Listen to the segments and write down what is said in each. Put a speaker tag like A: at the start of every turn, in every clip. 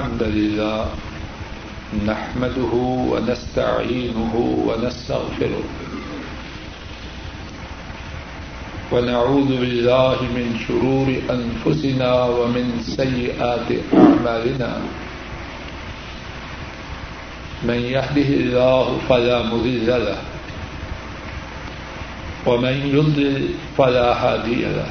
A: الحمد لله نحمده ونستعينه ونستغفره ونعوذ بالله من شرور أنفسنا ومن سيئات أعمالنا من يهده الله فلا مضل له ومن يضلل فلا هادي له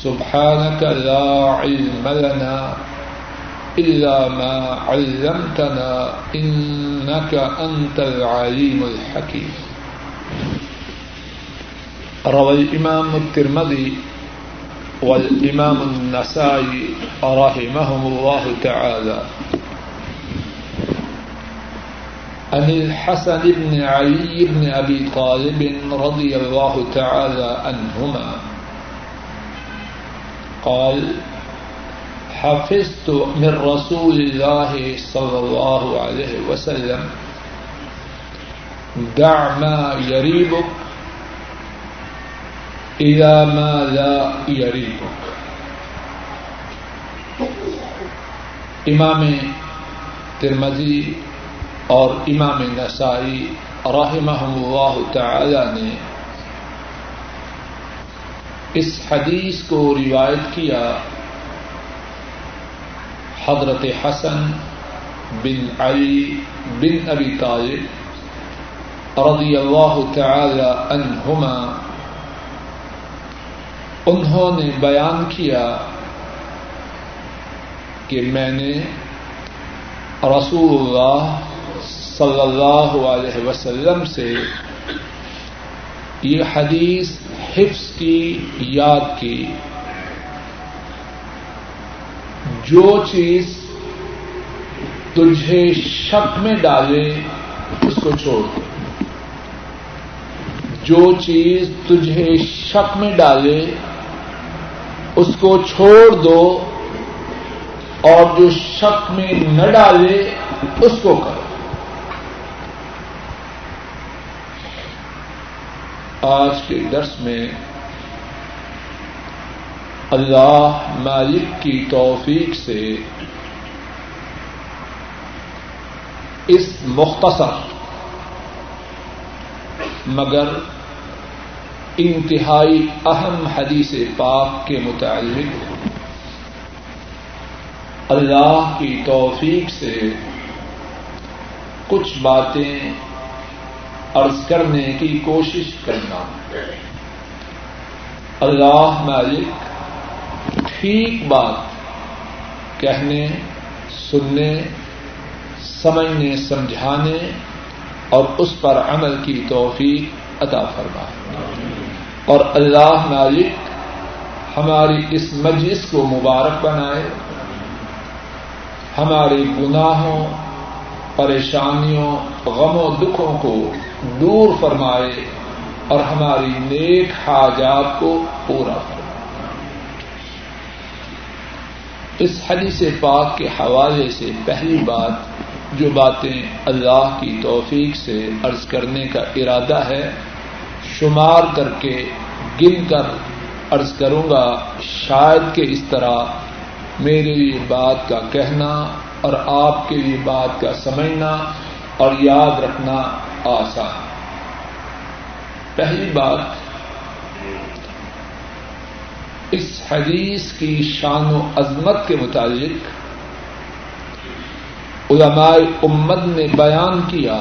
A: سبحانك لا علم لنا إلا ما علمتنا إنك أنت العليم الحكيم. روى الإمام الترمذي والإمام النسائي رحمهم الله تعالى. عن الحسن بن علي بن أبي طالب رضي الله تعالى عنهما. قال، حفظت من رسول الله صلى الله عليه وسلم دع ما يريبك إلى ما لا يريبك. امام ترمذی اور امام نسائی رحمہم اللہ تعالی نے اس حدیث کو روایت کیا حضرت حسن بن علی بن ابی طالب رضی اللہ تعالی عنہما، انہوں نے بیان کیا کہ میں نے رسول اللہ صلی اللہ علیہ وسلم سے یہ حدیث حفظ کی، یاد کی۔ جو چیز تجھے شک میں ڈالے، اس کو چھوڑ دو جو چیز تجھے شک میں ڈالے، اس کو چھوڑ دو۔ اور جو شک میں نہ ڈالے، اس کو کرو آج کے درس میں اللہ مالک کی توفیق سے اس مختصر مگر انتہائی اہم حدیث پاک کے متعلق اللہ کی توفیق سے کچھ باتیں عرض کرنے کی کوشش کرنا۔ اللہ مالک ٹھیک بات کہنے، سننے، سمجھنے، سمجھانے اور اس پر عمل کی توفیق عطا فرمائے اور اللہ مالک ہماری اس مجلس کو مبارک بنائے۔ ہمارے گناہوں، پریشانیوں، غم و دکھوں کو دور فرمائے اور ہماری نیک حاجات کو پورا فرمائے۔ اس حدیث پاک کے حوالے سے پہلی بات جو باتیں اللہ کی توفیق سے عرض کرنے کا ارادہ ہے، شمار کر کے گن کر عرض کروں گا، شاید کہ اس طرح میرے لیے بات کا کہنا اور آپ کے لیے بات کا سمجھنا اور یاد رکھنا آسان پہلی بات، اس حدیث کی شان و عظمت کے متعلق علماء امت نے بیان کیا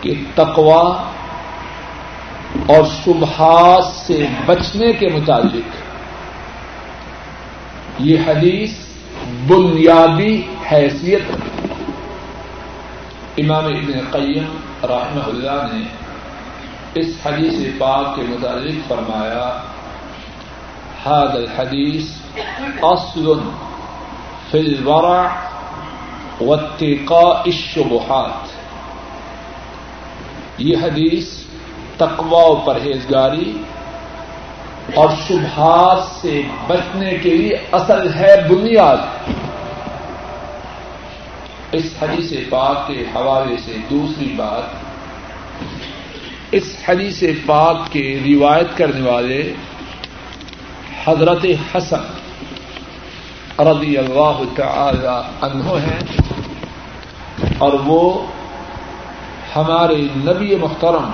A: کہ تقوا اور شبہات سے بچنے کے متعلق یہ حدیث بنیادی حیثیت امام ابن قیم رحمہ اللہ نے اس حدیث پاک کے متعلق فرمایا حاد الحدیث اصل فی الورع واتقاء الشبہات. یہ حدیث تقوا و پرہیزگاری اور شبہات سے بچنے کے لیے اصل ہے بنیاد۔ اس حدیث پاک کے حوالے سے دوسری بات، اس حدیث پاک کے روایت کرنے والے حضرت حسن رضی اللہ تعالی عنہ ہیں اور وہ ہمارے نبی محترم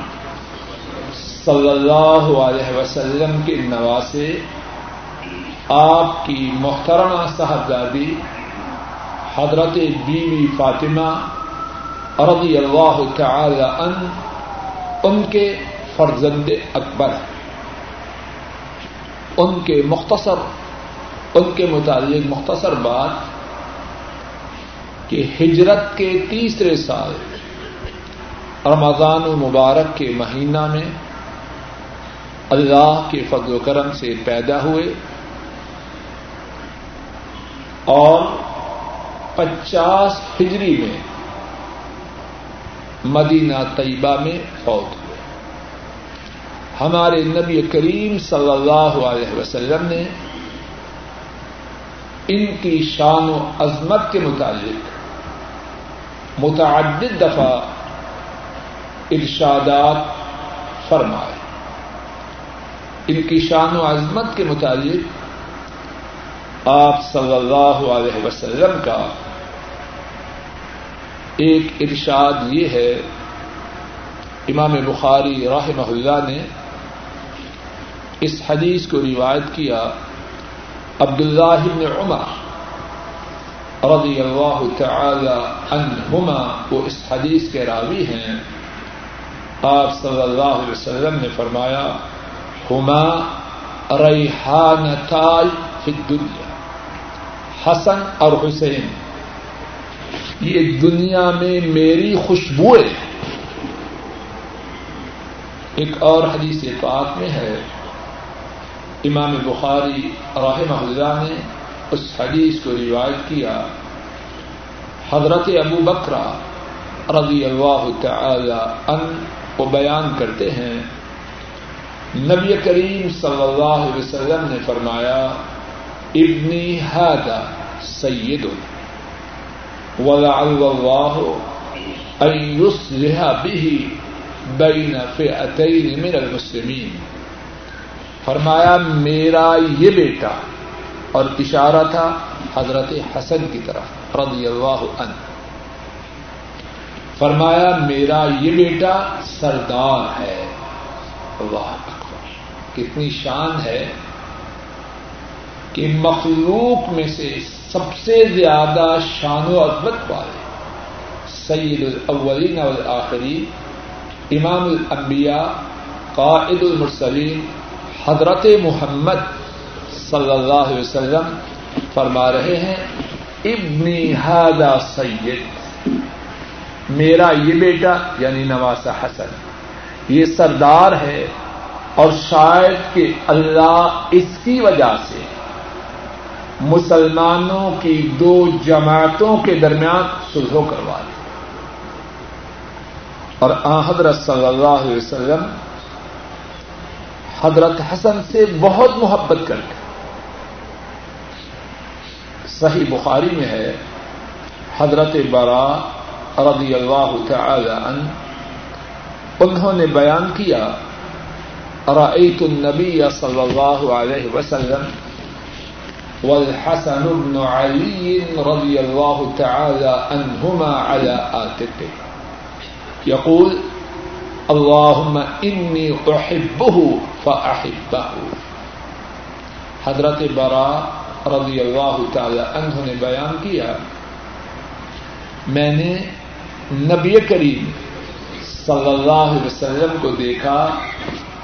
A: صلی اللہ علیہ وسلم کے نواسے آپ کی محترمہ صاحبزادی حضرت بی بی فاطمہ رضی اللہ تعالی ان ان کے فرزند اکبر، ان کے مختصر، ان کے متعلق مختصر بات کہ ہجرت کے تیسرے سال رمضان المبارک کے مہینہ میں اللہ کے فضل و کرم سے پیدا ہوئے اور پچاس ہجری میں مدینہ طیبہ میں فوت ہوئے۔ ہمارے نبی کریم صلی اللہ علیہ وسلم نے ان کی شان و عظمت کے متعلق متعدد دفعہ ارشادات فرمائے۔ ان کی شان و عظمت کے مطابق آپ صلی اللہ علیہ وسلم کا ایک ارشاد یہ ہے، امام بخاری رحمہ اللہ نے اس حدیث کو روایت کیا عبد اللہ عمر رضی اللہ تعالی عنہما وہ اس حدیث کے راوی ہیں۔ آپ صلی اللہ علیہ وسلم نے فرمایا، ہما ریحان تال فی دنیا حسن اور حسین یہ دنیا میں میری خوشبو ایک اور حدیث پاک میں ہے۔ امام بخاری رحمہ اللہ نے اس حدیث کو روایت کیا۔ حضرت ابو بکرا رضی اللہ تعالی ان کو بیان کرتے ہیں۔ نبی کریم صلی اللہ علیہ وسلم نے فرمایا، ابنی ہادا سید ولعل اللہ ان يصلح به بین فئتین من المسلمین فرمایا، میرا یہ بیٹا، اور اشارہ تھا حضرت حسن کی طرف، رضی اللہ عنہ۔ فرمایا، میرا یہ بیٹا سردار ہے۔ اللہ کتنی شان ہے کہ مخلوق میں سے سب سے زیادہ شان و عظمت والے سید الاولین والآخرین، امام الانبیاء، قائد المرسلین، حضرت محمد صلی اللہ علیہ وسلم فرما رہے ہیں، ابنی ہادا سید، میرا یہ بیٹا یعنی نواسا حسن، یہ سردار ہے اور شاید کہ اللہ اس کی وجہ سے مسلمانوں کی دو جماعتوں کے درمیان سلحو کروا دی اور آ حضرت صلی اللہ علیہ وسلم حضرت حسن سے بہت محبت کرتے صحیح بخاری میں ہے، حضرت برا رضی اللہ تعالی عنہ، انہوں نے بیان کیا رأيت النبي صلى الله عليه وسلم والحسن بن علي رضي الله تعالى عنهما على آتته. يقول اللہ انی احبہ فاحبہ حضرت برا رضی اللہ تعالی عنہ نے بیان کیا، میں نے نبی کریم صلی اللہ علیہ وسلم کو دیکھا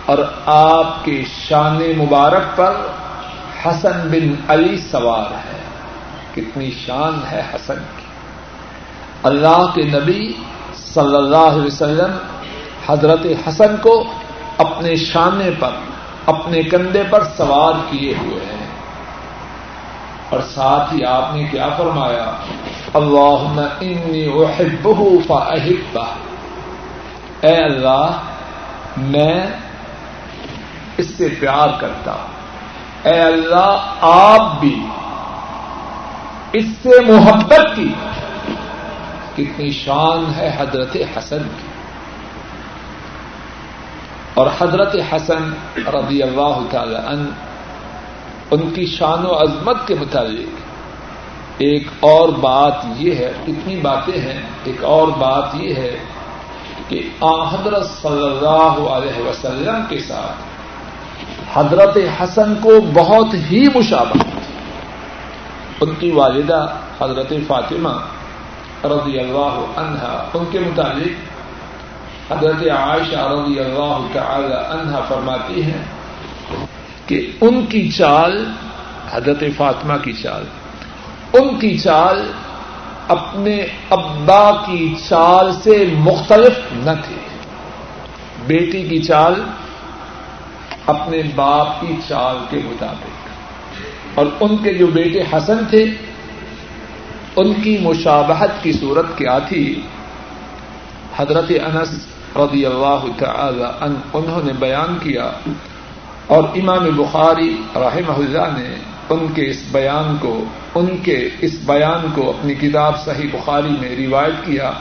A: اور آپ کے شان مبارک پر حسن بن علی سوار ہے۔ کتنی شان ہے حسن کی۔ اللہ کے نبی صلی اللہ علیہ وسلم حضرت حسن کو اپنے شانے پر، اپنے کندھے پر سوار کیے ہوئے ہیں۔ اور ساتھ ہی آپ نے کیا فرمایا؟ اللہ انی احبہ فاحبہ۔ اے اللہ، میں اس سے پیار کرتا ہوں۔ اے اللہ، آپ بھی اس سے محبت کی۔ کتنی شان ہے حضرت حسن کی۔ اور حضرت حسن رضی اللہ تعالی ان ان کی شان و عظمت کے متعلق ایک اور بات یہ ہے، کتنی باتیں ہیں۔ ایک اور بات یہ ہے کہ آ حضرت صلی اللہ علیہ وسلم کے ساتھ حضرت حسن کو بہت ہی مشابہ ان کی والدہ حضرت فاطمہ رضی اللہ عنہا، ان کے مطابق حضرت عائشہ رضی اللہ تعالی عنہا فرماتی ہیں کہ ان کی چال، حضرت فاطمہ کی چال، ان کی چال اپنے ابا کی چال سے مختلف نہ تھی۔ بیٹی کی چال اپنے باپ کی چال کے مطابق۔ اور ان کے جو بیٹے حسن تھے، ان کی مشابہت کی صورت کیا تھی؟ حضرت انس رضی اللہ تعالی ان انہوں نے بیان کیا۔ اور امام بخاری رحمہ اللہ نے ان کے اس بیان کو، ان کے اس بیان کو اپنی کتاب صحیح بخاری میں روایت کیا۔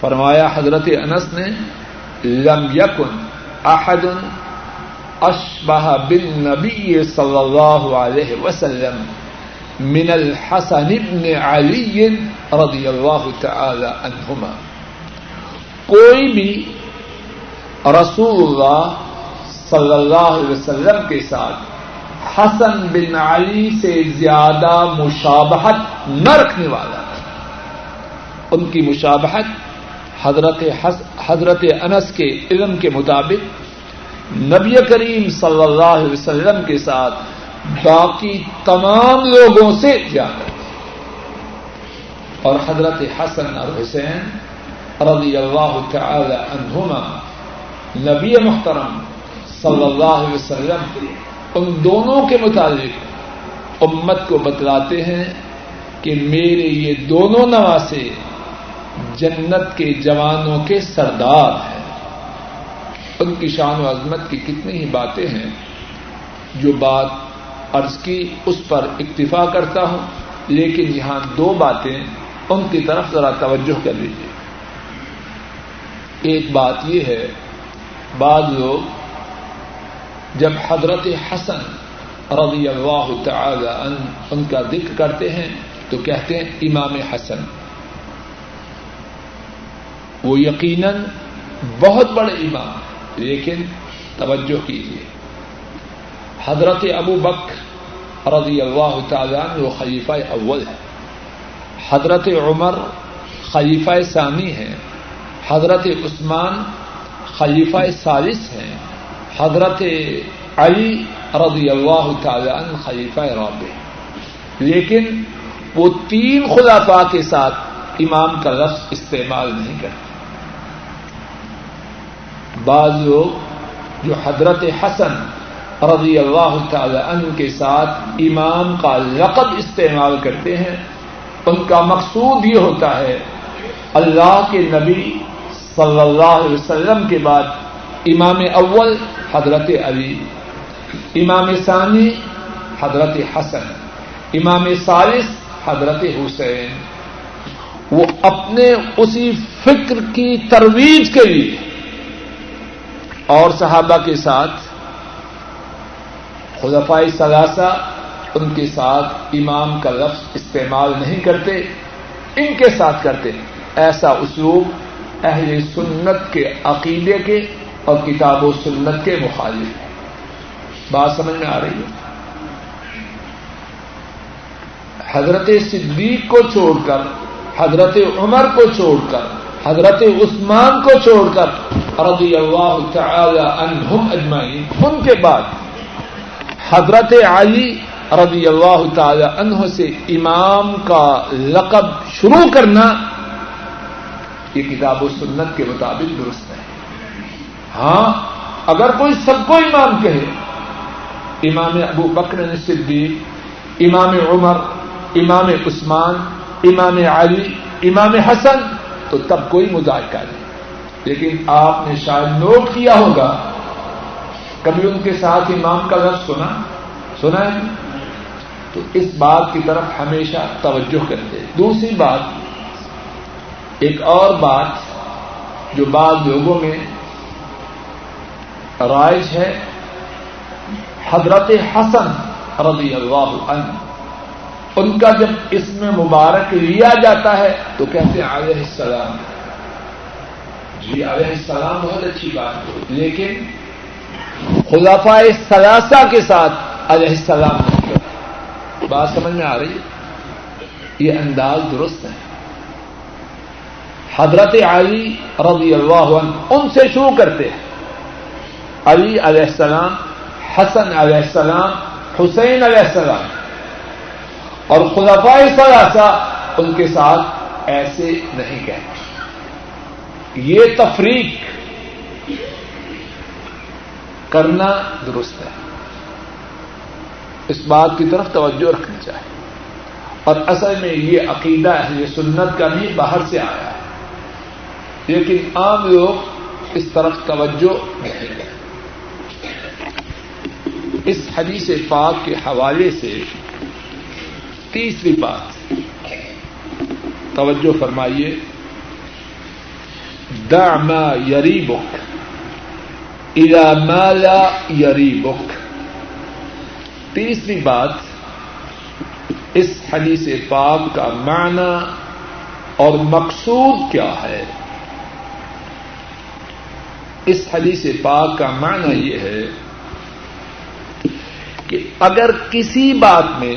A: فرمایا حضرت انس نے، لم یکن احد اشبہ بن نبی صلی اللہ علیہ وسلم من الحسن ابن علی رضی اللہ تعالی عنہما کوئی بھی رسول اللہ صلی اللہ علیہ وسلم کے ساتھ حسن بن علی سے زیادہ مشابہت نہ رکھنے والا ان کی مشابہت حضرت حضرت انس کے علم کے مطابق نبی کریم صلی اللہ علیہ وسلم کے ساتھ باقی تمام لوگوں سے زیادہ۔ اور حضرت حسن اور حسین رضی اللہ تعالی عنہما نبی محترم صلی اللہ علیہ وسلم ان دونوں کے متعلق امت کو بتلاتے ہیں کہ میرے یہ دونوں نواسے جنت کے جوانوں کے سردار ہیں۔ ان کی شان و عظمت کی کتنی ہی باتیں ہیں۔ جو بات عرض کی، اس پر اکتفا کرتا ہوں۔ لیکن یہاں دو باتیں ان کی طرف ذرا توجہ کر لیجیے ایک بات یہ ہے، بعض لوگ جب حضرت حسن رضی اللہ تعالی ان کا ذکر کرتے ہیں تو کہتے ہیں امام حسن۔ وہ یقیناً بہت بڑے امام لیکن توجہ کیجیے حضرت ابو بک رضی اللہ تعالیٰ وہ خلیفہ اول ہے حضرت عمر خلیفہ ثانی ہے حضرت عثمان خلیفہ ثالث ہیں۔ حضرت علی رضی اللہ تعالی عنہ خلیفہ رابع لیکن وہ تین خلافا کے ساتھ امام کا لفظ استعمال نہیں کرتے۔ بعض لوگ جو حضرت حسن رضی اللہ تعالی عنہ کے ساتھ امام کا لقب استعمال کرتے ہیں، ان کا مقصود یہ ہوتا ہے، اللہ کے نبی صلی اللہ علیہ وسلم کے بعد امام اول حضرت علی، امام ثانی حضرت حسن، امام ثالث حضرت حسین۔ وہ اپنے اسی فکر کی ترویج کے لیے اور صحابہ کے ساتھ خلفائی ثلاثہ ان کے ساتھ امام کا لفظ استعمال نہیں کرتے، ان کے ساتھ کرتے۔ ایسا اسلوب اہل سنت کے عقیدے کے اور کتاب و سنت کے مخالف ہیں بات سمجھ میں آ رہی ہے؟ حضرت صدیق کو چھوڑ کر، حضرت عمر کو چھوڑ کر، حضرت عثمان کو چھوڑ کر رضی اللہ تعالی عنہم اجمعین. ان کے بعد حضرت علی رضی اللہ تعالی عنہ سے امام کا لقب شروع کرنا یہ کتاب و سنت کے مطابق درست ہے۔ ہاں اگر کوئی سب کو امام کہے، امام ابو بکر صدیق، امام عمر، امام عثمان، امام علی، امام حسن، تو تب کوئی مذائقہ نہیں۔ لیکن آپ نے شاید نوٹ کیا ہوگا، کبھی ان کے ساتھ امام کا لفظ سنا؟ سنا ہے؟ تو اس بات کی طرف ہمیشہ توجہ کرتے دوسری بات، ایک اور بات جو بعض لوگوں میں رائج ہے، حضرت حسن رضی اللہ عنہ، ان کا جب اس میں مبارک لیا جاتا ہے تو کہتے ہیں علیہ السلام۔ جی علیہ السلام بہت اچھی بات لیکن خلافہ ثلاثہ کے ساتھ علیہ السلام بات سمجھ میں آ رہی ہے؟ یہ انداز درست ہے۔ حضرت علی رضی اللہ عنہ ان سے شروع کرتے ہیں۔ علی علیہ السلام، حسن علیہ السلام، حسین علیہ السلام۔ اور خلفاء ثلاثہ ان کے ساتھ ایسے نہیں کہتے۔ یہ تفریق کرنا درست ہے۔ اس بات کی طرف توجہ رکھنی چاہیے۔ اور اصل میں یہ عقیدہ اہل سنت کا نہیں، باہر سے آیا ہے۔ لیکن عام لوگ اس طرف توجہ نہیں دیں اس حدیث پاک کے حوالے سے تیسری بات، توجہ فرمائیے۔ ما یری بک الا مالا یری بک تیسری بات اس حدیث پاک کا معنی اور مقصود کیا ہے؟ اس حدیث پاک کا معنی یہ ہے کہ اگر کسی بات میں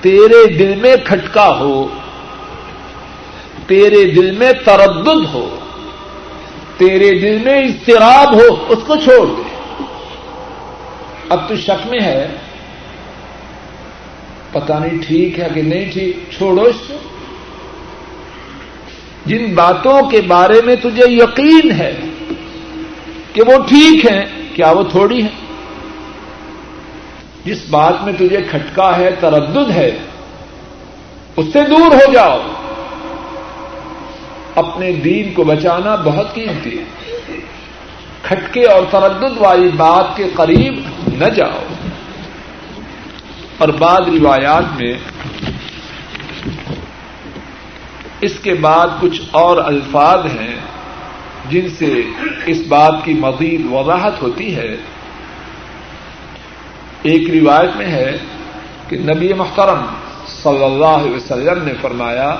A: تیرے دل میں کھٹکا ہو تیرے دل میں تردد ہو، تیرے دل میں اضطراب ہو، اس کو چھوڑ دے۔ اب تو شک میں ہے۔ پتا نہیں ٹھیک ہے کہ نہیں ٹھیک، چھوڑو اس کو۔ جن باتوں کے بارے میں تجھے یقین ہے کہ وہ ٹھیک ہیں، کیا وہ تھوڑی ہیں؟ جس بات میں تجھے کھٹکا ہے، تردد ہے، اس سے دور ہو جاؤ۔ اپنے دین کو بچانا بہت قیمتی ہے۔ کھٹکے اور تردد والی بات کے قریب نہ جاؤ۔ اور بعض روایات میں اس کے بعد کچھ اور الفاظ ہیں جن سے اس بات کی مزید وضاحت ہوتی ہے۔ ایک روایت میں ہے کہ نبی محترم صلی اللہ علیہ وسلم نے فرمایا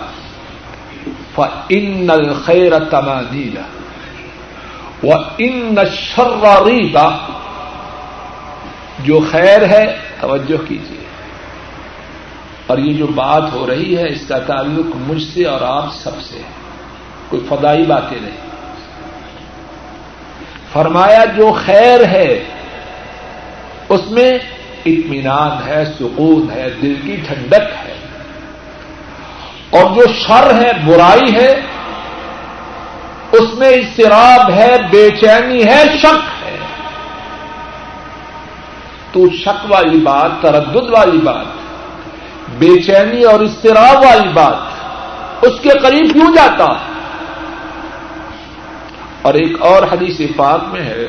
A: ان الخیر تمانیلا و ان شرریتا جو خیر ہے، توجہ کیجیے اور یہ جو بات ہو رہی ہے، اس کا تعلق مجھ سے اور آپ سب سے کوئی فدائی باتیں نہیں۔ فرمایا، جو خیر ہے، اس میں اطمینان ہے، سکون ہے، دل کی ٹھنڈک ہے۔ اور جو شر ہے، برائی ہے، اس میں اضطراب ہے، بے چینی ہے، شک ہے۔ تو شک والی بات، تردد والی بات، بے چینی اور اضطراب والی بات، اس کے قریب کیوں جاتا؟ اور ایک اور حدیث پاک میں ہے،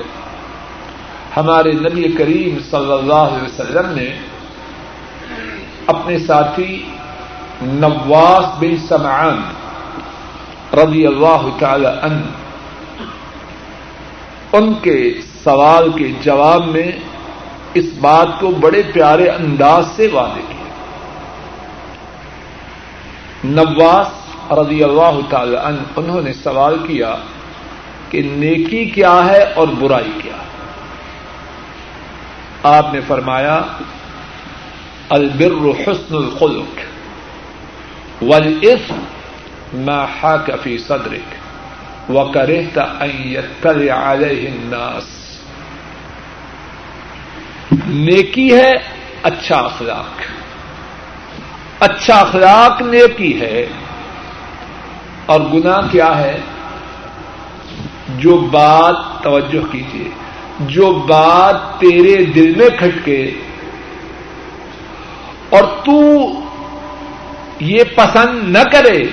A: ہمارے نبی کریم صلی اللہ علیہ وسلم نے اپنے ساتھی نواس بن سمعان رضی اللہ تعالی عنہ، ان کے سوال کے جواب میں اس بات کو بڑے پیارے انداز سے واضح کیا۔ نواس رضی اللہ تعالی عنہ، انہوں نے سوال کیا کہ نیکی کیا ہے اور برائی کیا آپ نے فرمایا، البر حسن الخلق۔ والاسم ما حاك في صدرك وكرهت ان يطلع عليه الناس. نیکی ہے اچھا اخلاق. اچھا اخلاق نیکی ہے. اور گناہ کیا ہے؟ جو بات توجہ کیجیے جو بات تیرے دل میں کھٹکے، اور تو یہ پسند نہ کرے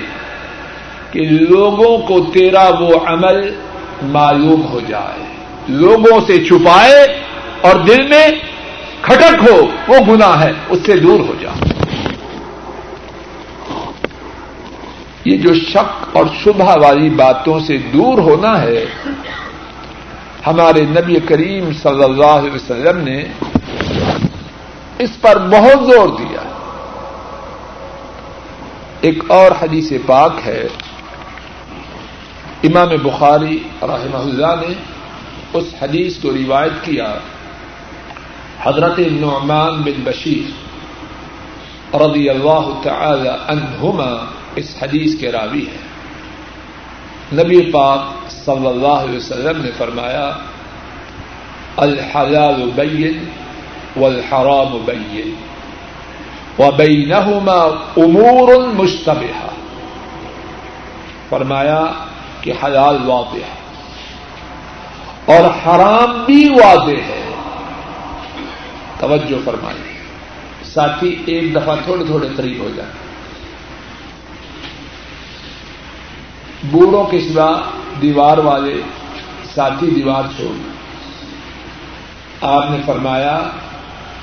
A: کہ لوگوں کو تیرا وہ عمل معلوم ہو جائے۔ لوگوں سے چھپائے اور دل میں کھٹک ہو، وہ گناہ ہے، اس سے دور ہو جائے یہ جو شک اور شبہ والی باتوں سے دور ہونا ہے، ہمارے نبی کریم صلی اللہ علیہ وسلم نے اس پر بہت زور دیا۔ ایک اور حدیث پاک ہے۔ امام بخاری رحمہ اللہ نے اس حدیث کو روایت کیا۔ حضرت نعمان بن بشیر رضی اللہ تعالی عنہما اس حدیث کے راوی ہیں۔ نبی پاک صلی اللہ علیہ وسلم نے فرمایا، الحلال بین والحرام بین۔ وبینہما امور مشتبہ فرمایا کہ حلال واضح ہے اور حرام بھی واضح ہے۔ توجہ فرمائیے۔ ساتھی، ایک دفعہ تھوڑے تھوڑے قریب ہو جائیں۔ بوڑھوں کے سوا دیوار والے ساتھی دیوار چھوڑ۔ آپ نے فرمایا،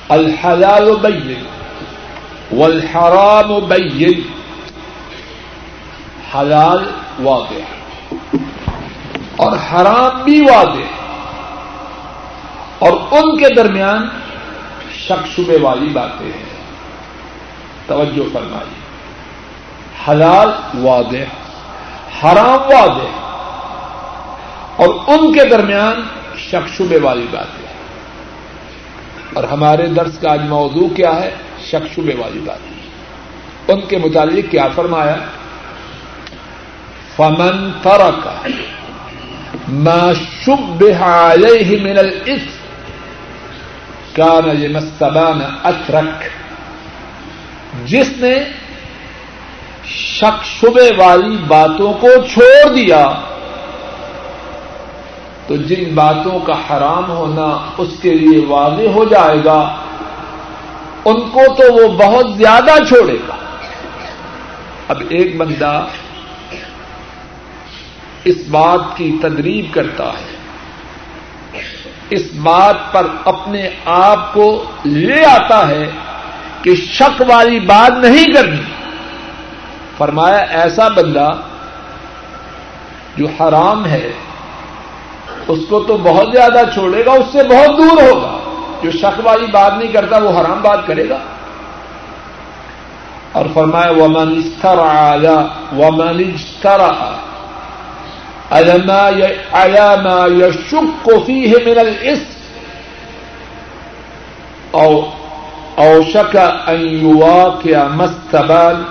A: الحلال بین۔ والحرام بین. حلال واضح. اور حرام بھی واضح. اور ان کے درمیان شک شبے والی باتیں ہیں. توجہ فرمائی حلال واضح، حرام واضح. اور ان کے درمیان شک شبے والی باتیں اور ہمارے درس کا آج موضوع کیا ہے؟ شک شبے والی بات ان کے متعلق کیا فرمایا؟ فمن ترک ما شبہ علیہ من الاثم کان مستبان اترک جس نے شک شبے والی باتوں کو چھوڑ دیا، تو جن باتوں کا حرام ہونا اس کے لیے واضح ہو جائے گا۔ ان کو تو وہ بہت زیادہ چھوڑے گا۔ اب ایک بندہ اس بات کی تدریب کرتا ہے۔ اس بات پر اپنے آپ کو لے آتا ہے کہ شک والی بات نہیں کرنی۔ فرمایا ایسا بندہ جو حرام ہے، اس کو تو بہت زیادہ چھوڑے گا، اس سے بہت دور ہوگا۔ جو شک والی بات نہیں کرتا وہ حرام بات کرے گا۔ اور فرمایا وہ منستر آیا وہ منستر علامہ یشک کو فی ہے میرا اس اوشک ایوا کیا مستبال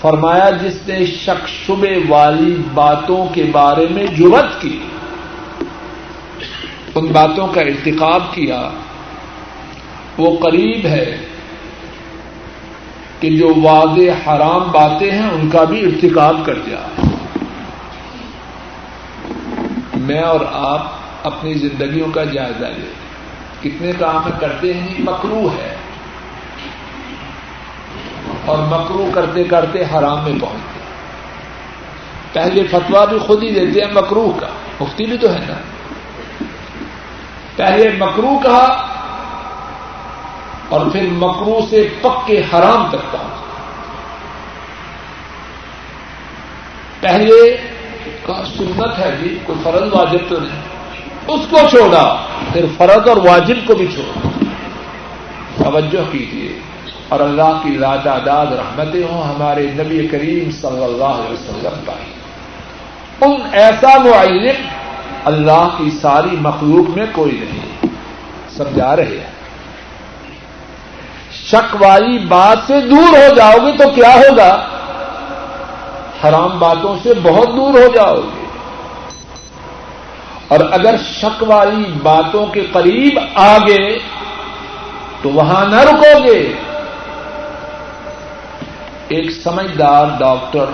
A: فرمایا، جس نے شک شبے والی باتوں کے بارے میں جرت کی ان باتوں کا ارتقاب کیا، وہ قریب ہے کہ جو واضح حرام باتیں ہیں ان کا بھی ارتقاب کر دیا۔ میں اور آپ اپنی زندگیوں کا جائزہ لیں۔ کتنے کام کرتے ہیں مکرو ہے۔ اور مکرو کرتے کرتے حرام میں پہنچتے۔ پہلے فتوا بھی خود ہی دیتے ہیں مکرو کا۔ مفتی بھی تو ہے نا۔ پہلے مکرو کہا اور پھر مکرو سے پکے حرام تک پہنچ پہلے کا سنت ہے جی کوئی فرض واجب تو نہیں۔ اس کو چھوڑا، پھر فرض اور واجب کو بھی چھوڑا۔ توجہ کیجیے اور اللہ کی لاتعداد رحمتیں ہوں ہمارے نبی کریم صلی اللہ علیہ وسلم پر۔ ان ایسا معلم اللہ کی ساری مخلوق میں کوئی نہیں۔ سمجھا رہے ہیں۔ شک والی بات سے دور ہو جاؤ گے تو کیا ہوگا؟ حرام باتوں سے بہت دور ہو جاؤ گے۔ اور اگر شک والی باتوں کے قریب آگے تو وہاں نہ رکو گے۔ ایک سمجھدار ڈاکٹر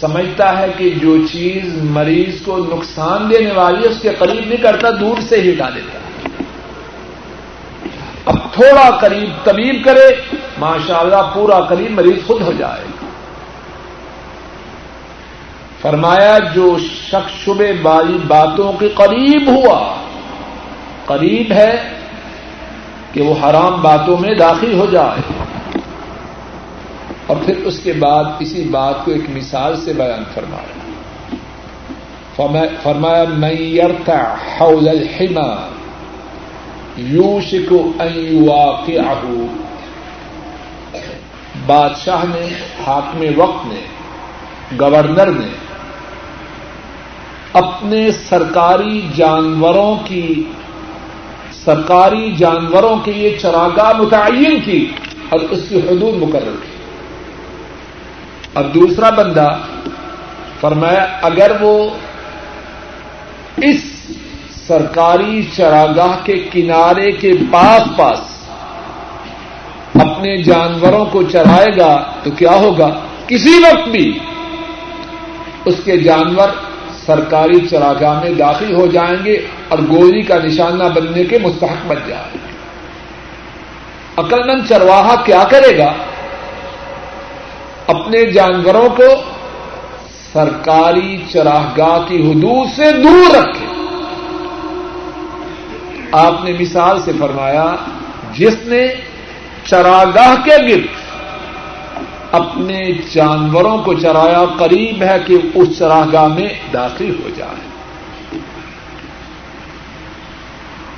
A: سمجھتا ہے کہ جو چیز مریض کو نقصان دینے والی ہے، اس کے قریب نہیں کرتا، دور سے ہی ہٹا دیتا اب تھوڑا قریب طبیب کرے ماشاء اللہ پورا قریب مریض خود ہو جائے۔ گا فرمایا، جو شخص شبے والی باتوں کے قریب ہوا، قریب ہے کہ وہ حرام باتوں میں داخل ہو جائے۔ اور پھر اس کے بعد اسی بات کو ایک مثال سے بیان فرمایا فرمایا میں یرتا حول الحما یوشک ان یواقعہ. بادشاہ نے، حاکم وقت نے، گورنر نے اپنے سرکاری جانوروں کی، سرکاری جانوروں کے لیے چراگاہ متعین کی اور اس کی حدود مقرر کی۔ اب دوسرا بندہ فرمایا، اگر وہ اس سرکاری چراگاہ کے کنارے کے پاس پاس اپنے جانوروں کو چرائے گا تو کیا ہوگا؟ کسی وقت بھی اس کے جانور سرکاری چراگاہ میں داخل ہو جائیں گے اور گولی کا نشانہ بننے کے مستحق بن جائیں گے۔ عقلمند چرواہا کیا کرے گا؟ اپنے جانوروں کو سرکاری چراگاہ کی حدود سے دور رکھے۔ آپ نے مثال سے فرمایا، جس نے چراگاہ کے گرد اپنے جانوروں کو چرایا، قریب ہے کہ اس چراگاہ میں داخل ہو جائے۔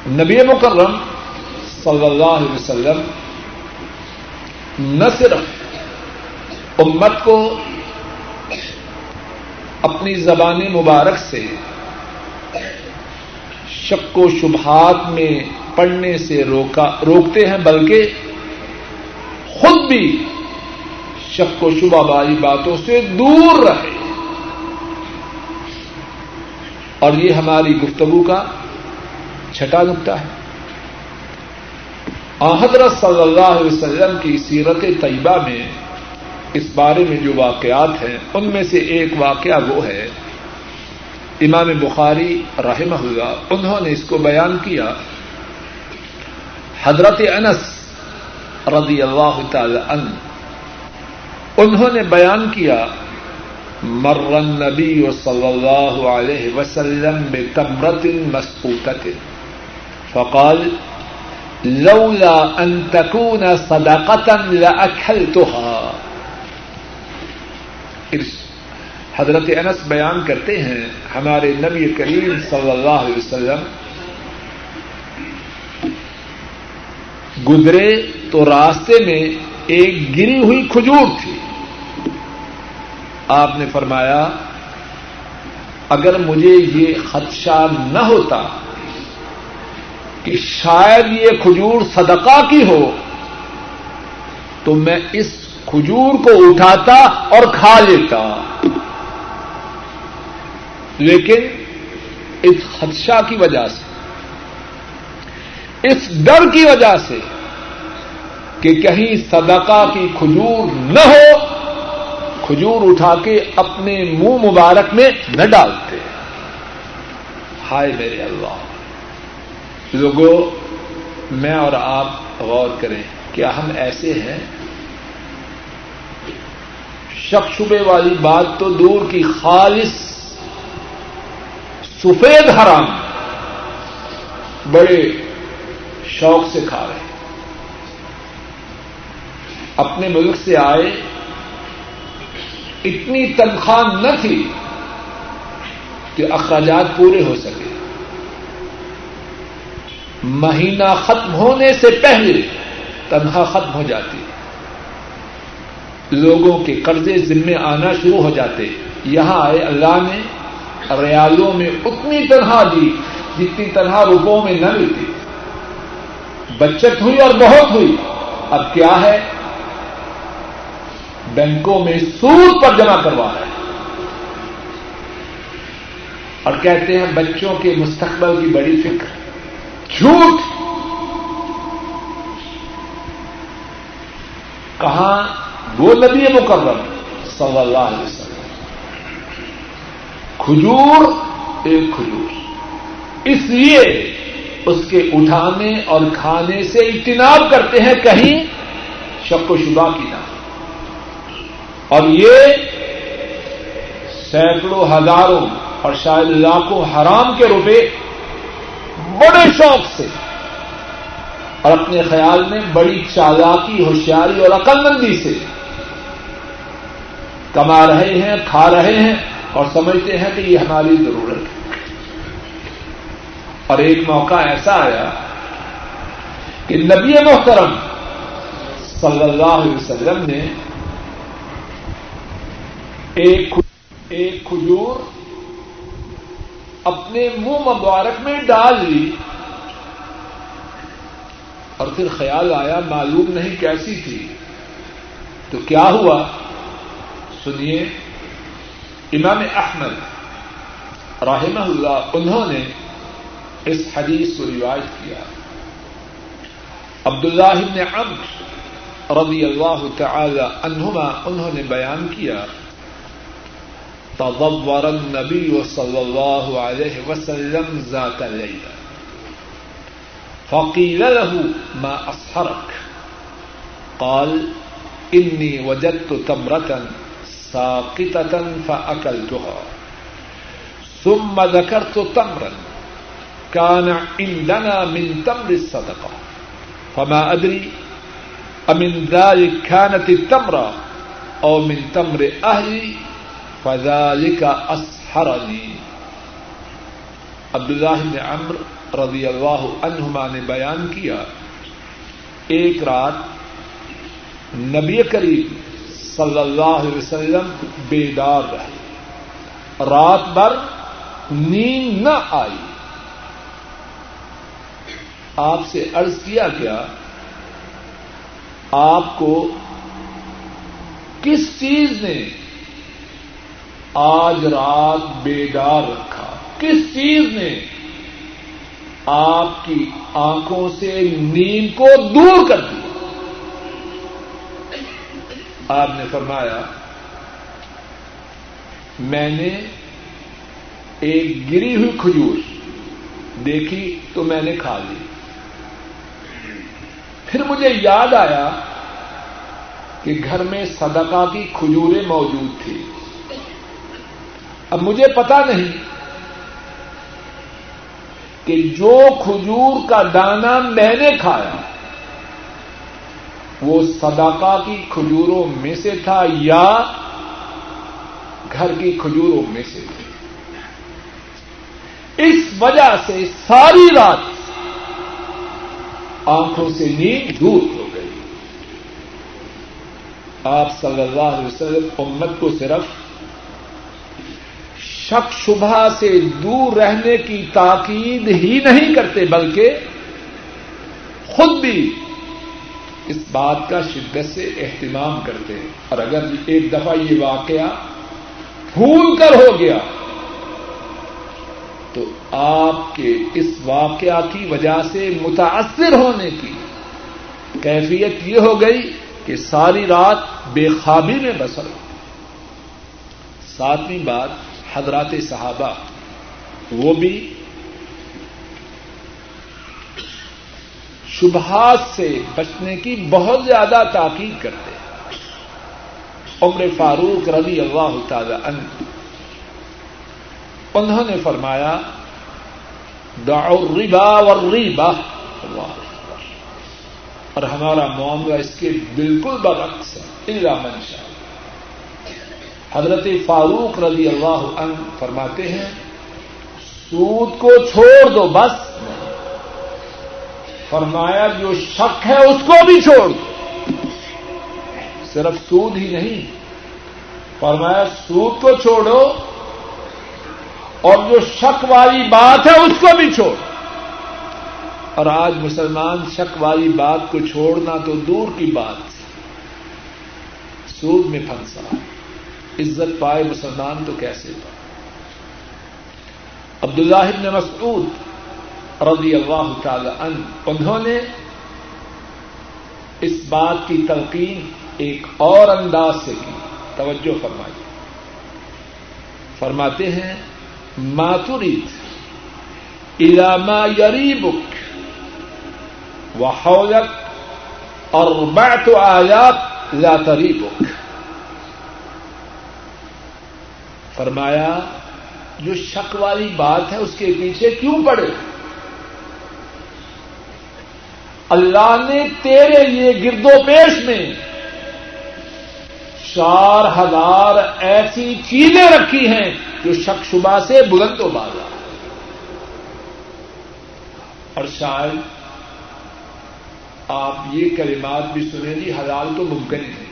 A: نبی مکرم صلی اللہ علیہ وسلم نہ صرف امت کو اپنی زبان مبارک سے شک و شبہات میں پڑھنے سے روکا روکتے ہیں، بلکہ خود بھی شک و شبہ والی باتوں سے دور رہے۔ اور یہ ہماری گفتگو کا چھٹا نقطہ ہے۔ حضرت صلی اللہ علیہ وسلم کی سیرت طیبہ میں اس بارے میں جو واقعات ہیں، ان میں سے ایک واقعہ وہ ہے۔ امام بخاری رحمہ اللہ، انہوں نے اس کو بیان کیا۔ حضرت انس رضی اللہ تعالی عنہ، انہوں نے بیان کیا مرن نبی صلی اللہ علیہ وسلم بے تمرت مسکوت فقال، لولا ان تكون صدقه لاكلتها حضرت انس بیان کرتے ہیں ہمارے نبی کریم صلی اللہ علیہ وسلم، گزرے تو راستے میں ایک گری ہوئی کھجور تھی۔ آپ نے فرمایا، اگر مجھے یہ خدشہ نہ ہوتا کہ شاید یہ کھجور صدقہ کی ہو، تو میں اس کھجور کو اٹھاتا اور کھا لیتا۔ لیکن اس خدشہ کی وجہ سے، اس ڈر کی وجہ سے کہ کہیں صدقہ کی کھجور نہ ہو، کھجور اٹھا کے اپنے منہ مبارک میں نہ ڈالتے۔ ہائے میرے اللہ۔ لوگوں، میں اور آپ غور کریں، کیا ہم ایسے ہیں؟ شک شبے والی بات تو دور کی خالص سفید حرام بڑے شوق سے کھا رہے اپنے ملک سے آئے، اتنی تنخواہ نہ تھی کہ اخراجات پورے ہو سکے۔ مہینہ ختم ہونے سے پہلے تنخواہ ختم ہو جاتی۔ لوگوں کے قرضے ذمے آنا شروع ہو جاتے۔ یہاں آئے اللہ نے ریالوں میں اتنی تنخواہ دی جتنی تنخواہ روپوں میں نہ ملتی۔ بچت ہوئی اور بہت ہوئی۔ اب کیا ہے؟ بینکوں میں سود پر جمع کروا رہے۔ اور کہتے ہیں بچوں کے مستقبل کی بڑی فکر۔ جھوٹ۔ کہاں وہ نبی مقرر صلی اللہ علیہ وسلم۔ کھجور، ایک کھجور۔ اس لیے اس کے اٹھانے اور کھانے سے اجتناب کرتے ہیں کہیں شک و شبہ کی نہ۔ اور یہ سینکڑوں، ہزاروں اور شاید لاکھوں حرام کے روپے بڑے شوق سے اور اپنے خیال میں بڑی چالاکی، ہوشیاری اور عقل مندی سے کما رہے ہیں، کھا رہے ہیں اور سمجھتے ہیں کہ یہ ہماری ضرورت ہے۔ اور ایک موقع ایسا آیا کہ نبی محترم صلی اللہ علیہ وسلم نے ایک کھجور اپنے منہ مبارک میں ڈال لی اور پھر خیال آیا معلوم نہیں کیسی تھی تو کیا ہوا؟ سنیے امام احمد رحمہ اللہ، انہوں نے اس حدیث کو روایت کیا۔ عبد اللہ عمر رضی اللہ تعالی عنہما، انہوں نے بیان کیا، تضور النبي صلى الله عليه وسلم ذات الليلة فقيل له ما أصحرك قال إني وجدت تمرة ساقطة فأكلتها. ثم ذكرت تمرا. كان عندنا من تمر الصدقة. فما أدري أمن ذلك كانت التمرة أو من تمر أهلي فذلك أسحرني. عبد الله بن عمر رضی اللہ عنہما نے بیان کیا، ایک رات نبی کریم صلی اللہ علیہ وسلم بیدار رہے۔ رات بھر نیند نہ آئی۔ آپ سے ارض کیا گیا، آپ کو کس چیز نے آج رات بیدار رکھا؟ کس چیز نے آپ کی آنکھوں سے نیند کو دور کر دیا؟ آپ نے فرمایا، میں نے ایک گری ہوئی کھجور دیکھی تو میں نے کھا لی۔ پھر مجھے یاد آیا کہ گھر میں صدقہ کی کھجوریں موجود تھی۔ اب مجھے پتا نہیں کہ جو کھجور کا دانا میں نے کھایا وہ صدقہ کی کھجوروں میں سے تھا یا گھر کی کھجوروں میں سے تھا اس وجہ سے ساری رات آنکھوں سے نیند دور ہو گئی۔ آپ صلی اللہ علیہ وسلم امت کو صرف شک شبہ سے دور رہنے کی تاکید ہی نہیں کرتے، بلکہ خود بھی اس بات کا شدت سے اہتمام کرتے ہیں۔ اور اگر ایک دفعہ یہ واقعہ بھول کر ہو گیا، تو آپ کے اس واقعہ کی وجہ سے متاثر ہونے کی کیفیت یہ ہو گئی کہ ساری رات بے خوابی میں بسر۔ ساتویں بات حضرات صحابہ، وہ بھی شبہات سے بچنے کی بہت زیادہ تاکید کرتے ہیں۔ عمر فاروق رضی اللہ تعالی عنہ، انہوں نے فرمایا الربا والریبا. اللہ اور ہمارا معاملہ اس کے بالکل برعکس ہے اللہ منشا حضرت فاروق رضی اللہ عنہ فرماتے ہیں، سود کو چھوڑ دو بس۔ فرمایا، جو شک ہے اس کو بھی چھوڑ۔ صرف سود ہی نہیں۔ فرمایا، سود کو چھوڑو اور جو شک والی بات ہے اس کو بھی چھوڑ۔ اور آج مسلمان شک والی بات کو چھوڑنا تو دور کی بات سود میں پھنسا۔ عزت پائے مسلمان تو کیسے پائے؟ عبد اللہ نے مسعود رضی اللہ تعالی عنہ۔ انہوں نے اس بات کی تلقین ایک اور انداز سے کی۔ توجہ فرمائی فرماتے ہیں ماتوریت علامہ یری بک و حولت اور بیت آیات لا تری بک فرمایا، جو شک والی بات ہے اس کے پیچھے کیوں پڑے؟ اللہ نے تیرے لیے گرد و پیش میں چار ہزار ایسی چیزیں رکھی ہیں جو شک شبہ سے بلند و بالا اور شاید آپ یہ کلمات بھی سنیں گی حلال تو ممکن ہے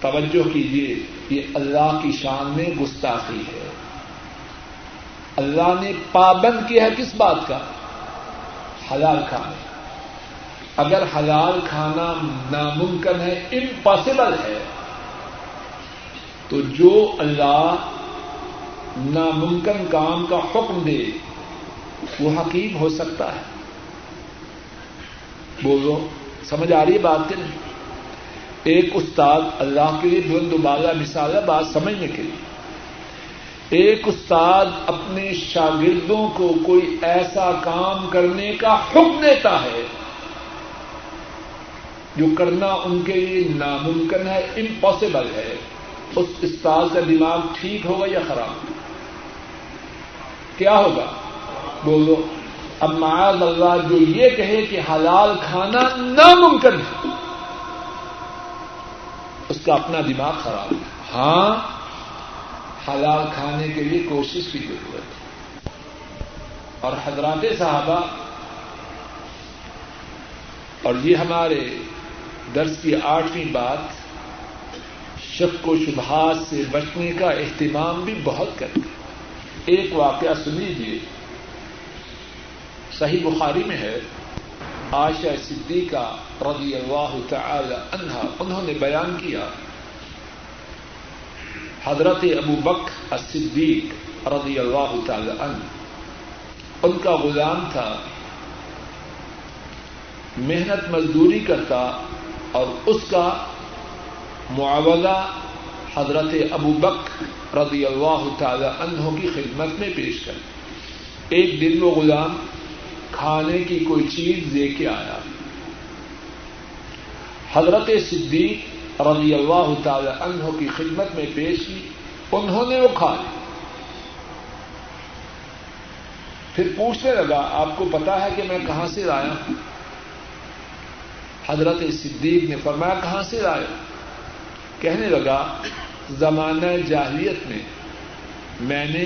A: توجہ کیجیے یہ اللہ کی شان میں گستاخی ہے۔ اللہ نے پابند کیا ہے کس بات کا؟ حلال کھانے اگر حلال کھانا ناممکن ہے امپاسبل ہے، تو جو اللہ ناممکن کام کا حکم دے، وہ حقیق ہو سکتا ہے۔ بولو، سمجھ آ رہی ہے بات کے نہیں؟ ایک استاد اللہ کے لیے بلند بالا مثال ہے، بات سمجھنے کے لیے۔ ایک استاد اپنے شاگردوں کو کوئی ایسا کام کرنے کا حکم دیتا ہے جو کرنا ان کے لیے ناممکن ہے امپاسبل ہے۔ اس استاد کا دماغ ٹھیک ہوگا یا خراب؟ کیا ہوگا؟ بولو، اب معاذ اللہ جو یہ کہے کہ حلال کھانا ناممکن ہے، اس کا اپنا دماغ خراب ہے۔ ہاں؟ حلال کھانے کے لیے کوشش کی ضرورت ہے۔ اور حضرات صاحبہ اور یہ ہمارے درس کی آٹھویں بات، شک و شبہات سے بچنے کا اہتمام بھی بہت کرتے ایک واقعہ سن لیجیے صحیح بخاری میں ہے، عائشہ صدیقہ رضی اللہ تعالی عنہا، انہوں نے بیان کیا حضرت ابو بک صدیق رضی اللہ تعالی عنہ، ان کا غلام تھا، محنت مزدوری کرتا اور اس کا معاوضہ حضرت ابو بک رضی اللہ تعالی عنہ کی خدمت میں پیش کر ایک دن وہ غلام کھانے کی کوئی چیز لے کے آیا۔ حضرت صدیق رضی اللہ تعالی عنہ کی خدمت میں پیش کی، انہوں نے وہ کھا لی۔ پھر پوچھنے لگا، آپ کو پتا ہے کہ میں کہاں سے لایا ہوں؟ حضرت صدیق نے فرمایا، کہاں سے لائے کہنے لگا، زمانہ جاہلیت میں میں نے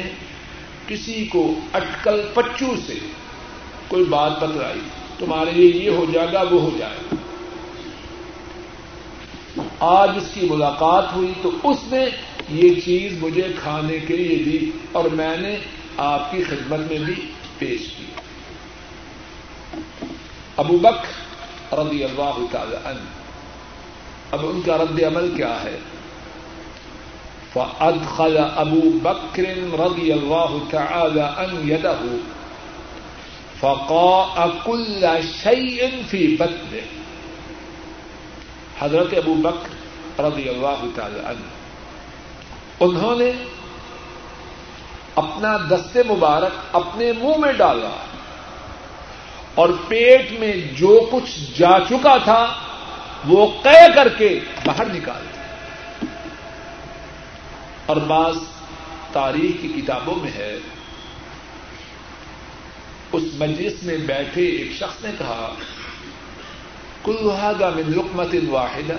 A: کسی کو اٹکل پچو سے کوئی بات بتلائی، تمہارے لیے یہ ہو جائے گا، وہ ہو جائے گا۔ آج اس کی ملاقات ہوئی تو اس نے یہ چیز مجھے کھانے کے لیے دی اور میں نے آپ کی خدمت میں بھی پیش کی۔ ابو بک رضی اللہ تعالی عنہ۔ اب ان کا رد عمل کیا ہے؟ فأدخل ابو بکر رضی اللہ تعالی عنہ یدہ فقاء كل شيء في بطنه۔ حضرت ابو بکر رضی اللہ تعالی عنہ، انہوں نے اپنا دستے مبارک اپنے منہ میں ڈالا اور پیٹ میں جو کچھ جا چکا تھا وہ قے کر کے باہر نکال دیا۔ اور بعض تاریخ کی کتابوں میں ہے، اس مجلس میں بیٹھے ایک شخص نے کہا کلوہاگا میں لکمت واحد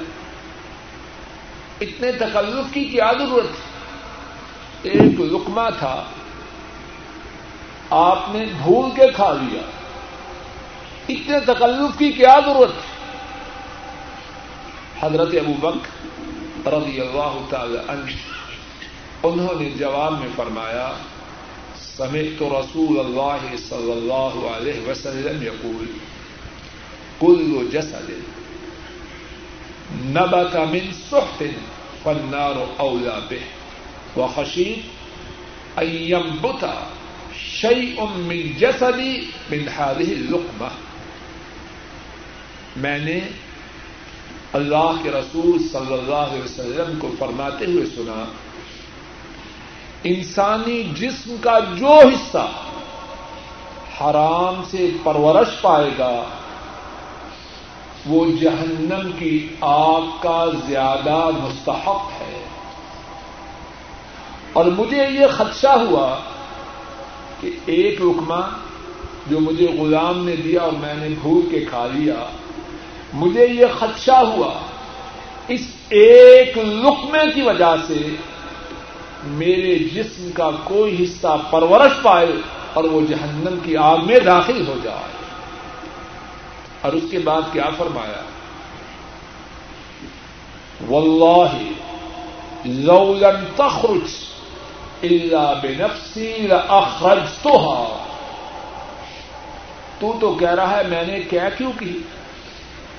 A: اتنے تکلف کی کیا ضرورت؟ ایک لکما تھا، آپ نے بھول کے کھا لیا۔ اتنے تکلف کی کیا ضرورت؟ حضرت ابو بک رضی اللہ تعالی عنہ، انہوں نے جواب میں فرمایا سمیت تو رسول اللہ صلی اللہ علیہ وسلم یقول کل جسد. نبت من سحت فالنار اولا به. وخشید ان ينبت شيء من جسدي من هذه اللقمه میں نے اللہ کے رسول صلی اللہ علیہ وسلم کو فرماتے ہوئے سنا، انسانی جسم کا جو حصہ حرام سے پرورش پائے گا وہ جہنم کی آگ کا زیادہ مستحق ہے۔ اور مجھے یہ خدشہ ہوا کہ ایک رکما جو مجھے غلام نے دیا اور میں نے بھول کے کھا لیا، مجھے یہ خدشہ ہوا۔ اس ایک لقمے کی وجہ سے میرے جسم کا کوئی حصہ پرورش پائے اور وہ جہنم کی آگ میں داخل ہو جائے۔ اور اس کے بعد کیا فرمایا؟ واللہ لو لن تخرج الا بنفسی لاخرجتها تو تو کہہ رہا ہے، میں نے کیا کیوں کی؟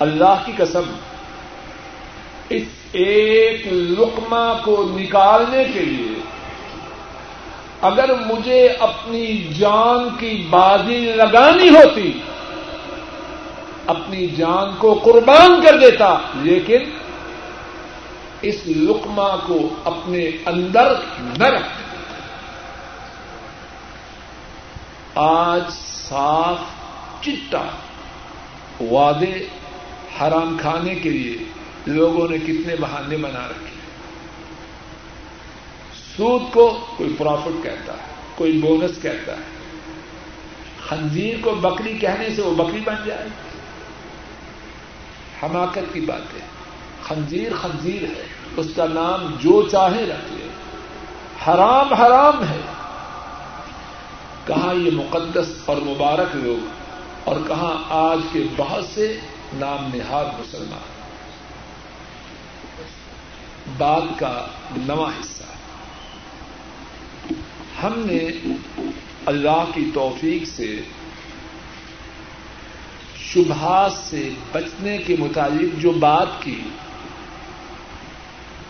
A: اللہ کی قسم، اس ایک لقمہ کو نکالنے کے لیے اگر مجھے اپنی جان کی بازی لگانی ہوتی اپنی جان کو قربان کر دیتا، لیکن اس لقمہ کو اپنے اندر نہ رکھ۔ آج صاف چٹا، وعدے حرام کھانے کے لیے لوگوں نے کتنے بہانے بنا رکھے سود کو کوئی پروفٹ کہتا ہے، کوئی بونس کہتا ہے۔ خنزیر کو بکری کہنے سے وہ بکری بن جائے۔ حماقت کی بات ہے۔ خنزیر خنزیر ہے۔ اس کا نام جو چاہے رکھے حرام حرام ہے۔ کہاں یہ مقدس اور مبارک لوگ اور کہاں آج کے بہت سے نام نہاد مسلمان۔ بات کا نواں حصہ۔ ہم نے اللہ کی توفیق سے شبہات سے بچنے کے متعلق جو بات کی،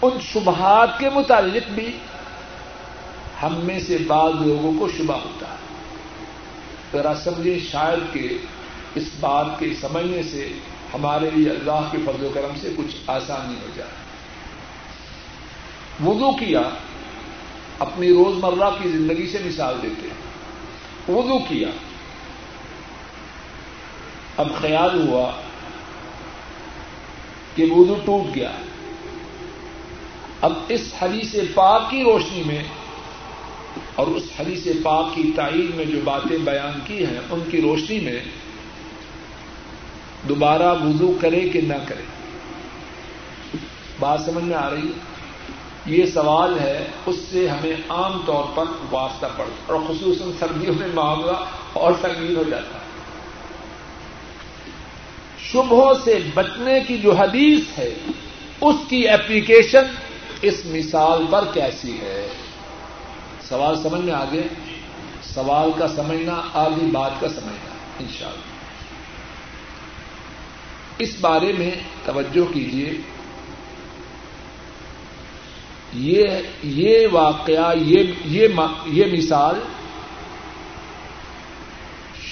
A: ان شبہات کے متعلق بھی ہم میں سے بعض لوگوں کو شبہ ہوتا ہے۔ ذرا سمجھے شاید کہ اس بات کے سمجھنے سے ہمارے لیے اللہ کے فضل و کرم سے کچھ آسانی ہو جائے۔ وضو کیا، اپنی روزمرہ کی زندگی سے مثال دیتے ہیں۔ وضو کیا اب خیال ہوا کہ وضو ٹوٹ گیا۔ اب اس حدیث پاک کی روشنی میں اور اس حدیث پاک کی تائید میں جو باتیں بیان کی ہیں، ان کی روشنی میں دوبارہ وضو کرے کہ نہ کرے۔ بات سمجھ میں آ رہی ہے؟ یہ سوال ہے، اس سے ہمیں عام طور پر واسطہ پڑتا اور خصوصاً سردیوں میں معاملہ اور سنگین ہو جاتا ہے۔ شبہوں سے بچنے کی جو حدیث ہے، اس کی اپلیکیشن اس مثال پر کیسی ہے؟ سوال سمجھ میں آگے سوال کا سمجھنا آدھی بات کا سمجھنا، انشاءاللہ۔ اس بارے میں توجہ کیجیے یہ واقعہ یہ مثال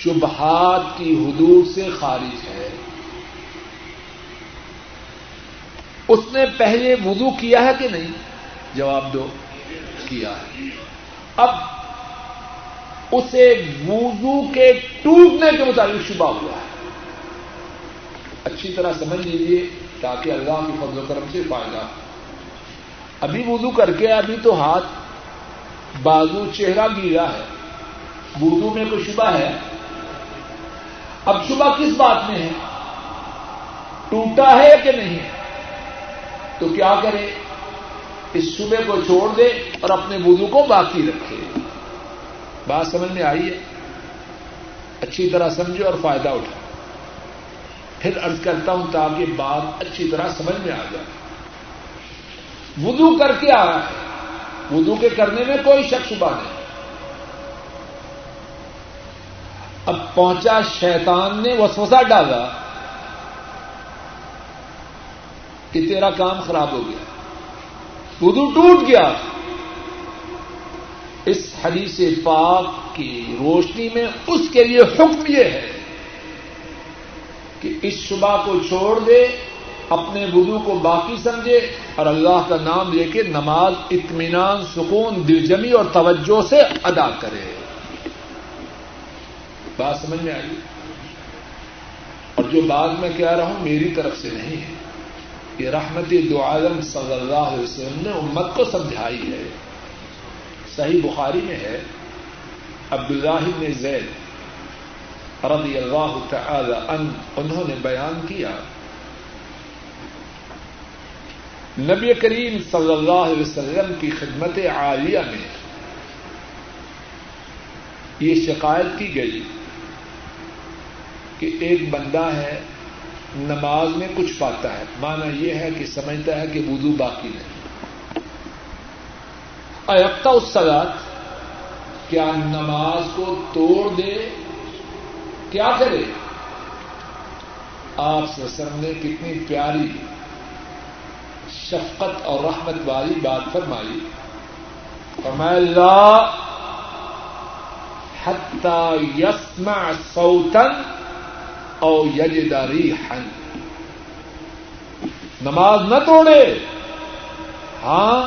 A: شبہات کی حدود سے خارج ہے۔ اس نے پہلے وضو کیا ہے کہ نہیں؟ جواب دو، کیا ہے۔ اب اسے وضو کے ٹوٹنے کے مطابق شبہ ہوا ہے۔ اچھی طرح سمجھ لیجیے تاکہ اللہ کی فضل و کرم سے فائدہ ابھی وضو کر کے ابھی تو ہاتھ بازو چہرہ گیلا ہے۔ وضو میں کوئی شبہ ہے؟ اب شبہ کس بات میں ہے؟ ٹوٹا ہے کہ نہیں ہے؟ تو کیا کرے؟ اس شبے کو چھوڑ دے اور اپنے وضو کو باقی رکھے۔ بات سمجھ میں آئی ہے؟ اچھی طرح سمجھے اور فائدہ اٹھا پھر ارض کرتا ہوں تاکہ بات اچھی طرح سمجھ میں آ جائے۔ وضو کر کے آ رہا ہے۔ وضو کے کرنے میں کوئی شک شبہ نہیں۔ اب پہنچا شیطان نے وسوسہ ڈالا۔ کہ تیرا کام خراب ہو گیا وضو ٹوٹ گیا۔ اس حدیث پاک کی روشنی میں اس کے لیے حکم یہ ہے کہ اس شبہ کو چھوڑ دے، اپنے وضو کو باقی سمجھے اور اللہ کا نام لے کے نماز، اطمینان، سکون، دلجمی اور توجہ سے ادا کرے۔ بات سمجھ میں آئی؟ اور جو بات میں کہہ رہا ہوں، میری طرف سے نہیں ہے۔ یہ رحمت دو عالم صلی اللہ علیہ وسلم نے امت کو سمجھائی ہے۔ صحیح بخاری میں ہے، عبداللہ نے زید رضی اللہ تعالی ان انہوں نے بیان کیا۔ نبی کریم صلی اللہ علیہ وسلم کی خدمت عالیہ میں یہ شکایت کی گئی کہ ایک بندہ ہے نماز میں کچھ پاتا ہے۔ مانا یہ ہے کہ سمجھتا ہے کہ وضو باقی نہیں ایکتا اس سلاد کیا نماز کو توڑ دے؟ کیا کرے؟ آپ سسر نے کتنی پیاری شفقت اور رحمت والی بات فرمائی۔ فرمایا، لا حتی یسمع سوتن او یجداری ہن نماز نہ توڑے. ہاں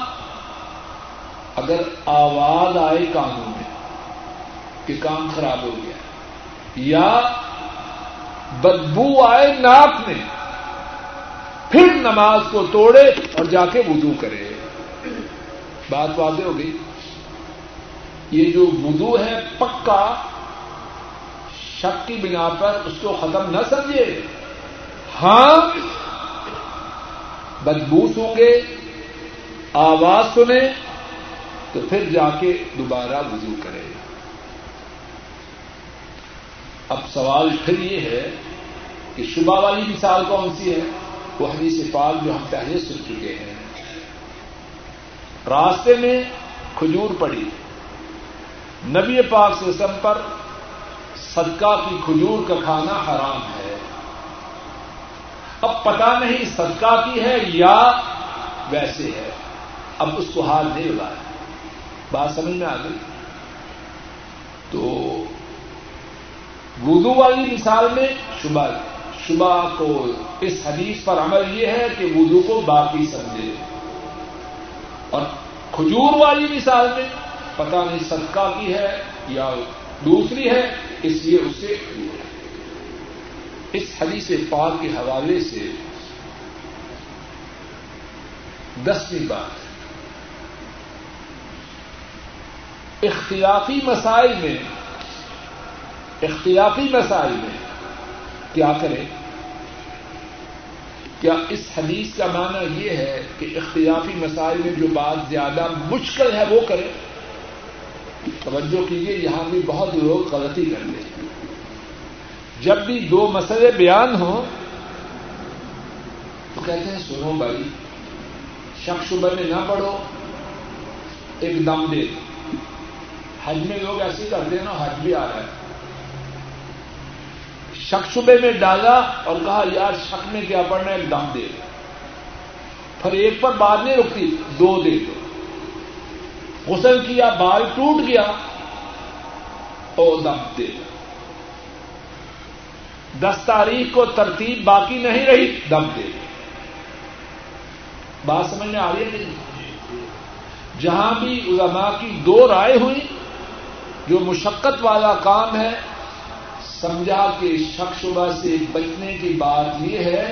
A: اگر آواز آئے کانوں میں کہ کام خراب ہو گیا، یا بدبو آئے ناک میں، پھر نماز کو توڑے اور جا کے وضو کرے. بات واضح ہو گئی؟ یہ جو وضو ہے، پکا شک کی بنا پر اس کو ختم نہ سمجھے۔ ہاں بدبو سوں گے آواز سنے، تو پھر جا کے دوبارہ وضو کرے۔ اب سوال پھر یہ ہے کہ شبہ والی مثال کون سی ہے؟ وہ حدیث پاک جو ہم پہلے سن چکے ہیں۔ راستے میں کھجور پڑی۔ نبی پاک سے پر صدقہ کی کھجور کا کھانا حرام ہے۔ اب پتا نہیں صدقہ کی ہے یا ویسے ہے۔ اب اس کو حال نہیں لگایا بات سمجھ میں آ گئی؟ تو وضو والی مثال میں شبہ شبہ کو اس حدیث پر عمل یہ ہے کہ وضو کو باقی سمجھے۔ اور کھجور والی مثال میں پتا نہیں صدقہ کی ہے یا دوسری ہے، اس لیے اس سے اس حدیث پاک کے حوالے سے دسویں بات اختلافی مسائل میں، اختلافی مسائل میں کیا کریں؟ کیا اس حدیث کا معنی یہ ہے کہ اختلافی مسائل میں جو بات زیادہ مشکل ہے وہ کریں؟ توجہ کیجیے یہاں بھی بہت لوگ غلطی کرتے ہیں جب بھی دو مسئلے بیان ہوں، تو کہتے ہیں، سنو بھائی شک شبہ میں نہ پڑھو، ایک دم دے دو۔ حج میں لوگ ایسے کرتے ہیں نا، حج بھی آ رہا ہے۔ شک شبے میں ڈالا اور کہا، یار شک میں کیا پڑھنا ایک دم دے پھر ایک پر بعد نہیں رکتی، دو دے دو۔ غسل کیا، بال ٹوٹ گیا، اور دم دے دس تاریخ کو ترتیب باقی نہیں رہی، دم دے بات سمجھ میں آ رہی ہے نہیں؟ جہاں بھی علماء کی دو رائے ہوئی، جو مشقت والا کام ہے، سمجھا کہ شک شبہ سے بچنے کی بات یہ ہے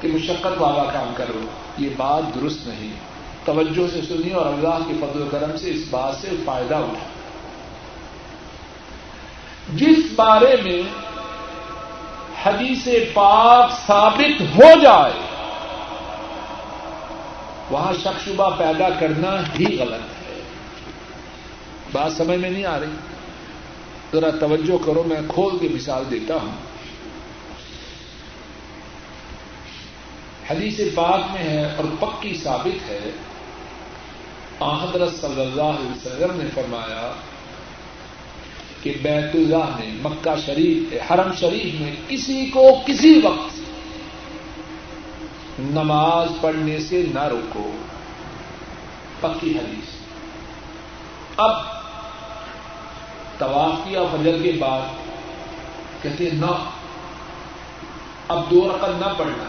A: کہ مشقت والا کام کرو، یہ بات درست نہیں۔ توجہ سے سنی اور اللہ کے فضل و کرم سے اس بات سے فائدہ اٹھا جس بارے میں حدیث پاک ثابت ہو جائے، وہاں شک شبہ پیدا کرنا ہی غلط ہے۔ بات سمجھ میں نہیں آ رہی۔ ذرا توجہ کرو، میں کھول کے مثال دیتا ہوں۔ حدیث پاک میں ہے اور پکی ثابت ہے۔ حضرت صلی اللہ علیہ وسلم نے فرمایا کہ بیت اللہ میں، مکہ شریف حرم شریف میں کسی کو کسی وقت نماز پڑھنے سے نہ روکو۔ پکی حدیث۔ اب طواف کیا فجر کے بعد؟ کہتے نہ۔ اب دو رقم نہ پڑھنا۔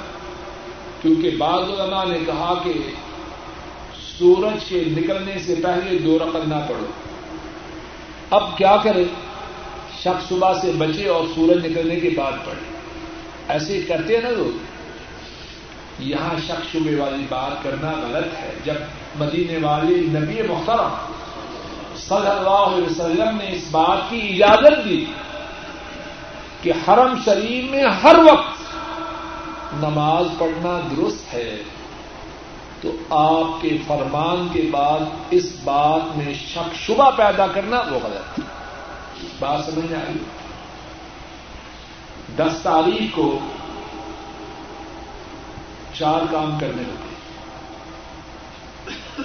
A: کیونکہ بعض علماء نے کہا کہ سورج کے نکلنے سے پہلے دو رقم نہ پڑھو۔ اب کیا کرے شخص صبح سے بچے اور سورج نکلنے کے بعد پڑھے ایسے کرتے ہیں نا لوگ۔ یہاں شخص شبے والی بات کرنا غلط ہے۔ جب مدینے والے نبی محترم صلی اللہ علیہ وسلم نے اس بات کی اجازت دی کہ حرم شریف میں ہر وقت نماز پڑھنا درست ہے۔ تو آپ کے فرمان کے بعد اس بات میں شک شبہ پیدا کرنا وہ غلط ہے۔ بات سمجھ میں آئی دس تاریخ کو چار کام کرنے ہوتے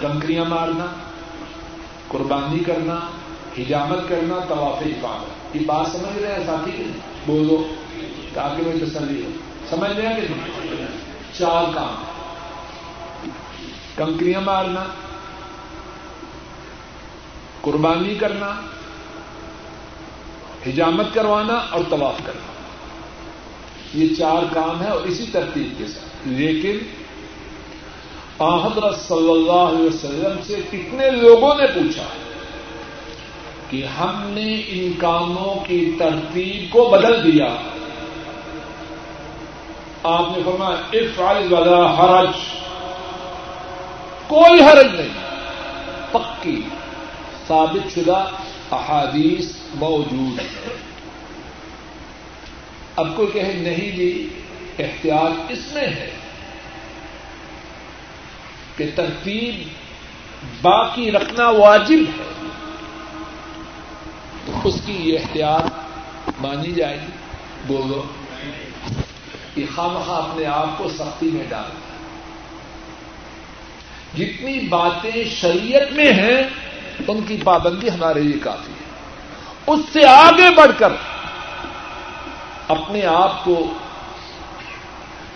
A: کنکریاں مارنا، قربانی کرنا، حجامت کرنا، طواف حفاظت یہ بات سمجھ رہے ہیں ساتھی؟ بولو تاکہ میں تسلی ہو سمجھ رہے ہیں کہ چار کام۔ کنکریاں مارنا، قربانی کرنا، حجامت کروانا اور طواف کرنا۔ یہ چار کام ہے اور اسی ترتیب کے ساتھ۔ لیکن حضرت صلی اللہ علیہ وسلم سے کتنے لوگوں نے پوچھا کہ ہم نے ان کاموں کی ترتیب کو بدل دیا۔ آپ نے فرمایا افعال والا حرج۔ کوئی حرج نہیں۔ پکی، ثابت شدہ احادیث موجود ہے اب کوئی کہے نہیں جی احتیاط اس میں ہے کہ ترتیب باقی رکھنا واجب ہے۔ تو اس کی یہ احتیاط مانی جائے گی۔ بولو، یہ خواہ اپنے آپ کو سختی میں ڈال۔ جتنی باتیں شریعت میں ہیں، ان کی پابندی ہمارے لیے کافی ہے۔ اس سے آگے بڑھ کر اپنے آپ کو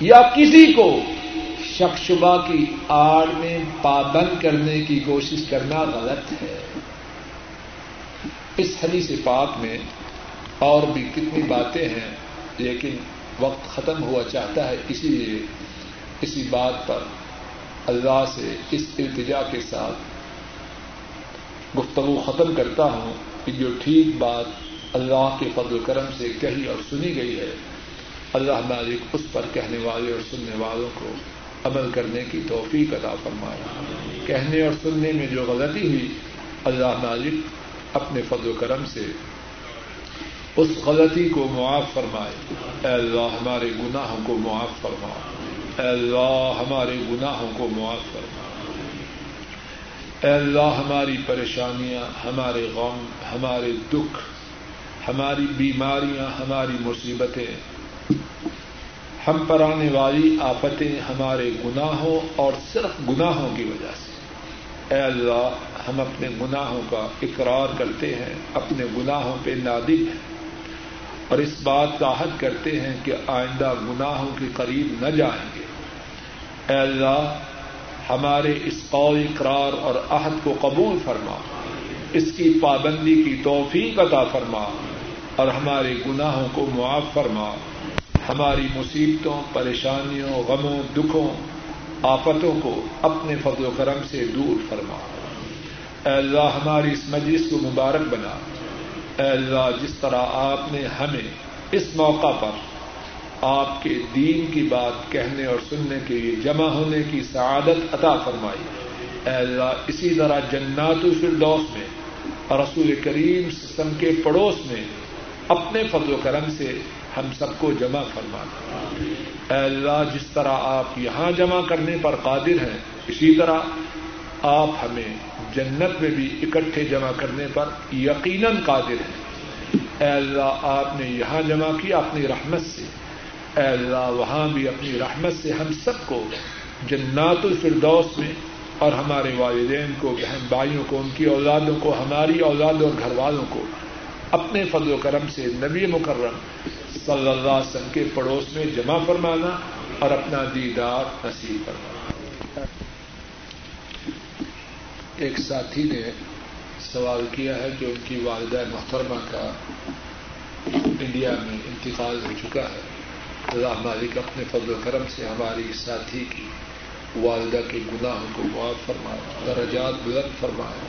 A: یا کسی کو شک شبہ کی آڑ میں پابند کرنے کی کوشش کرنا غلط ہے۔ اس حدیث پاک میں اور بھی کتنی باتیں ہیں، لیکن وقت ختم ہوا چاہتا ہے، اسی لیے اسی بات پر اللہ سے اس التجا کے ساتھ گفتگو ختم کرتا ہوں کہ جو ٹھیک بات اللہ کے فضل و کرم سے کہی اور سنی گئی ہے، اللہ مالک اس پر کہنے والے اور سننے والوں کو عمل کرنے کی توفیق عطا فرمائے۔ کہنے اور سننے میں جو غلطی ہوئی، اللہ مالک اپنے فضل و کرم سے اس غلطی کو معاف فرمائے۔ اے اللہ، ہمارے گناہوں کو معاف فرما۔ اے اللہ ہمارے گناہوں کو معاف فرما۔ اے اللہ ہماری پریشانیاں، ہمارے غم، ہمارے دکھ، ہماری بیماریاں، ہماری مصیبتیں۔ ہم پر آنے والی آفتیں ہمارے گناہوں اور صرف گناہوں کی وجہ سے۔ اے اللہ ہم اپنے گناہوں کا اقرار کرتے ہیں، اپنے گناہوں پہ نادم ہیں۔ اور اس بات کا عہد کرتے ہیں کہ آئندہ گناہوں کے قریب نہ جائیں گے۔ اے اللہ، ہمارے اس قول اقرار اور عہد کو قبول فرما۔ اس کی پابندی کی توفیق عطا فرما اور ہمارے گناہوں کو معاف فرما۔ ہماری مصیبتوں، پریشانیوں، غموں، دکھوں، آفتوں کو اپنے فضل و کرم سے دور فرما۔ اے اللہ، ہماری اس مجلس کو مبارک بنا۔ اے اللہ، جس طرح آپ نے ہمیں اس موقع پر آپ کے دین کی بات کہنے اور سننے کے لیے جمع ہونے کی سعادت عطا فرمائی، اے اللہ، اسی طرح جنات الفردوس میں اور رسول کریم سسم کے پڑوس میں اپنے فضل و کرم سے ہم سب کو جمع فرما اے اللہ، جس طرح آپ یہاں جمع کرنے پر قادر ہیں، اسی طرح آپ ہمیں جنت میں بھی اکٹھے جمع کرنے پر یقیناً قادر ہیں۔ اے اللہ، آپ نے یہاں جمع کیا اپنی رحمت سے۔ اے اللہ، وہاں بھی اپنی رحمت سے ہم سب کو جنات الفردوس میں اور ہمارے والدین کو، بہن بھائیوں کو، ان کی اولادوں کو، ہماری اولاد اور گھر والوں کو اپنے فضل و کرم سے نبی مکرم صلی اللہ علیہ وسلم کے پڑوس میں جمع فرمانا اور اپنا دیدار نصیب فرمانا۔ ایک ساتھی نے سوال کیا ہے کہ ان کی والدہ محترمہ کا انڈیا میں انتقال ہو چکا ہے۔ اللہ مالک اپنے فضل و کرم سے ہماری ساتھی کی والدہ کے گناہوں کو معاف فرمائے، درجات بلند فرمائے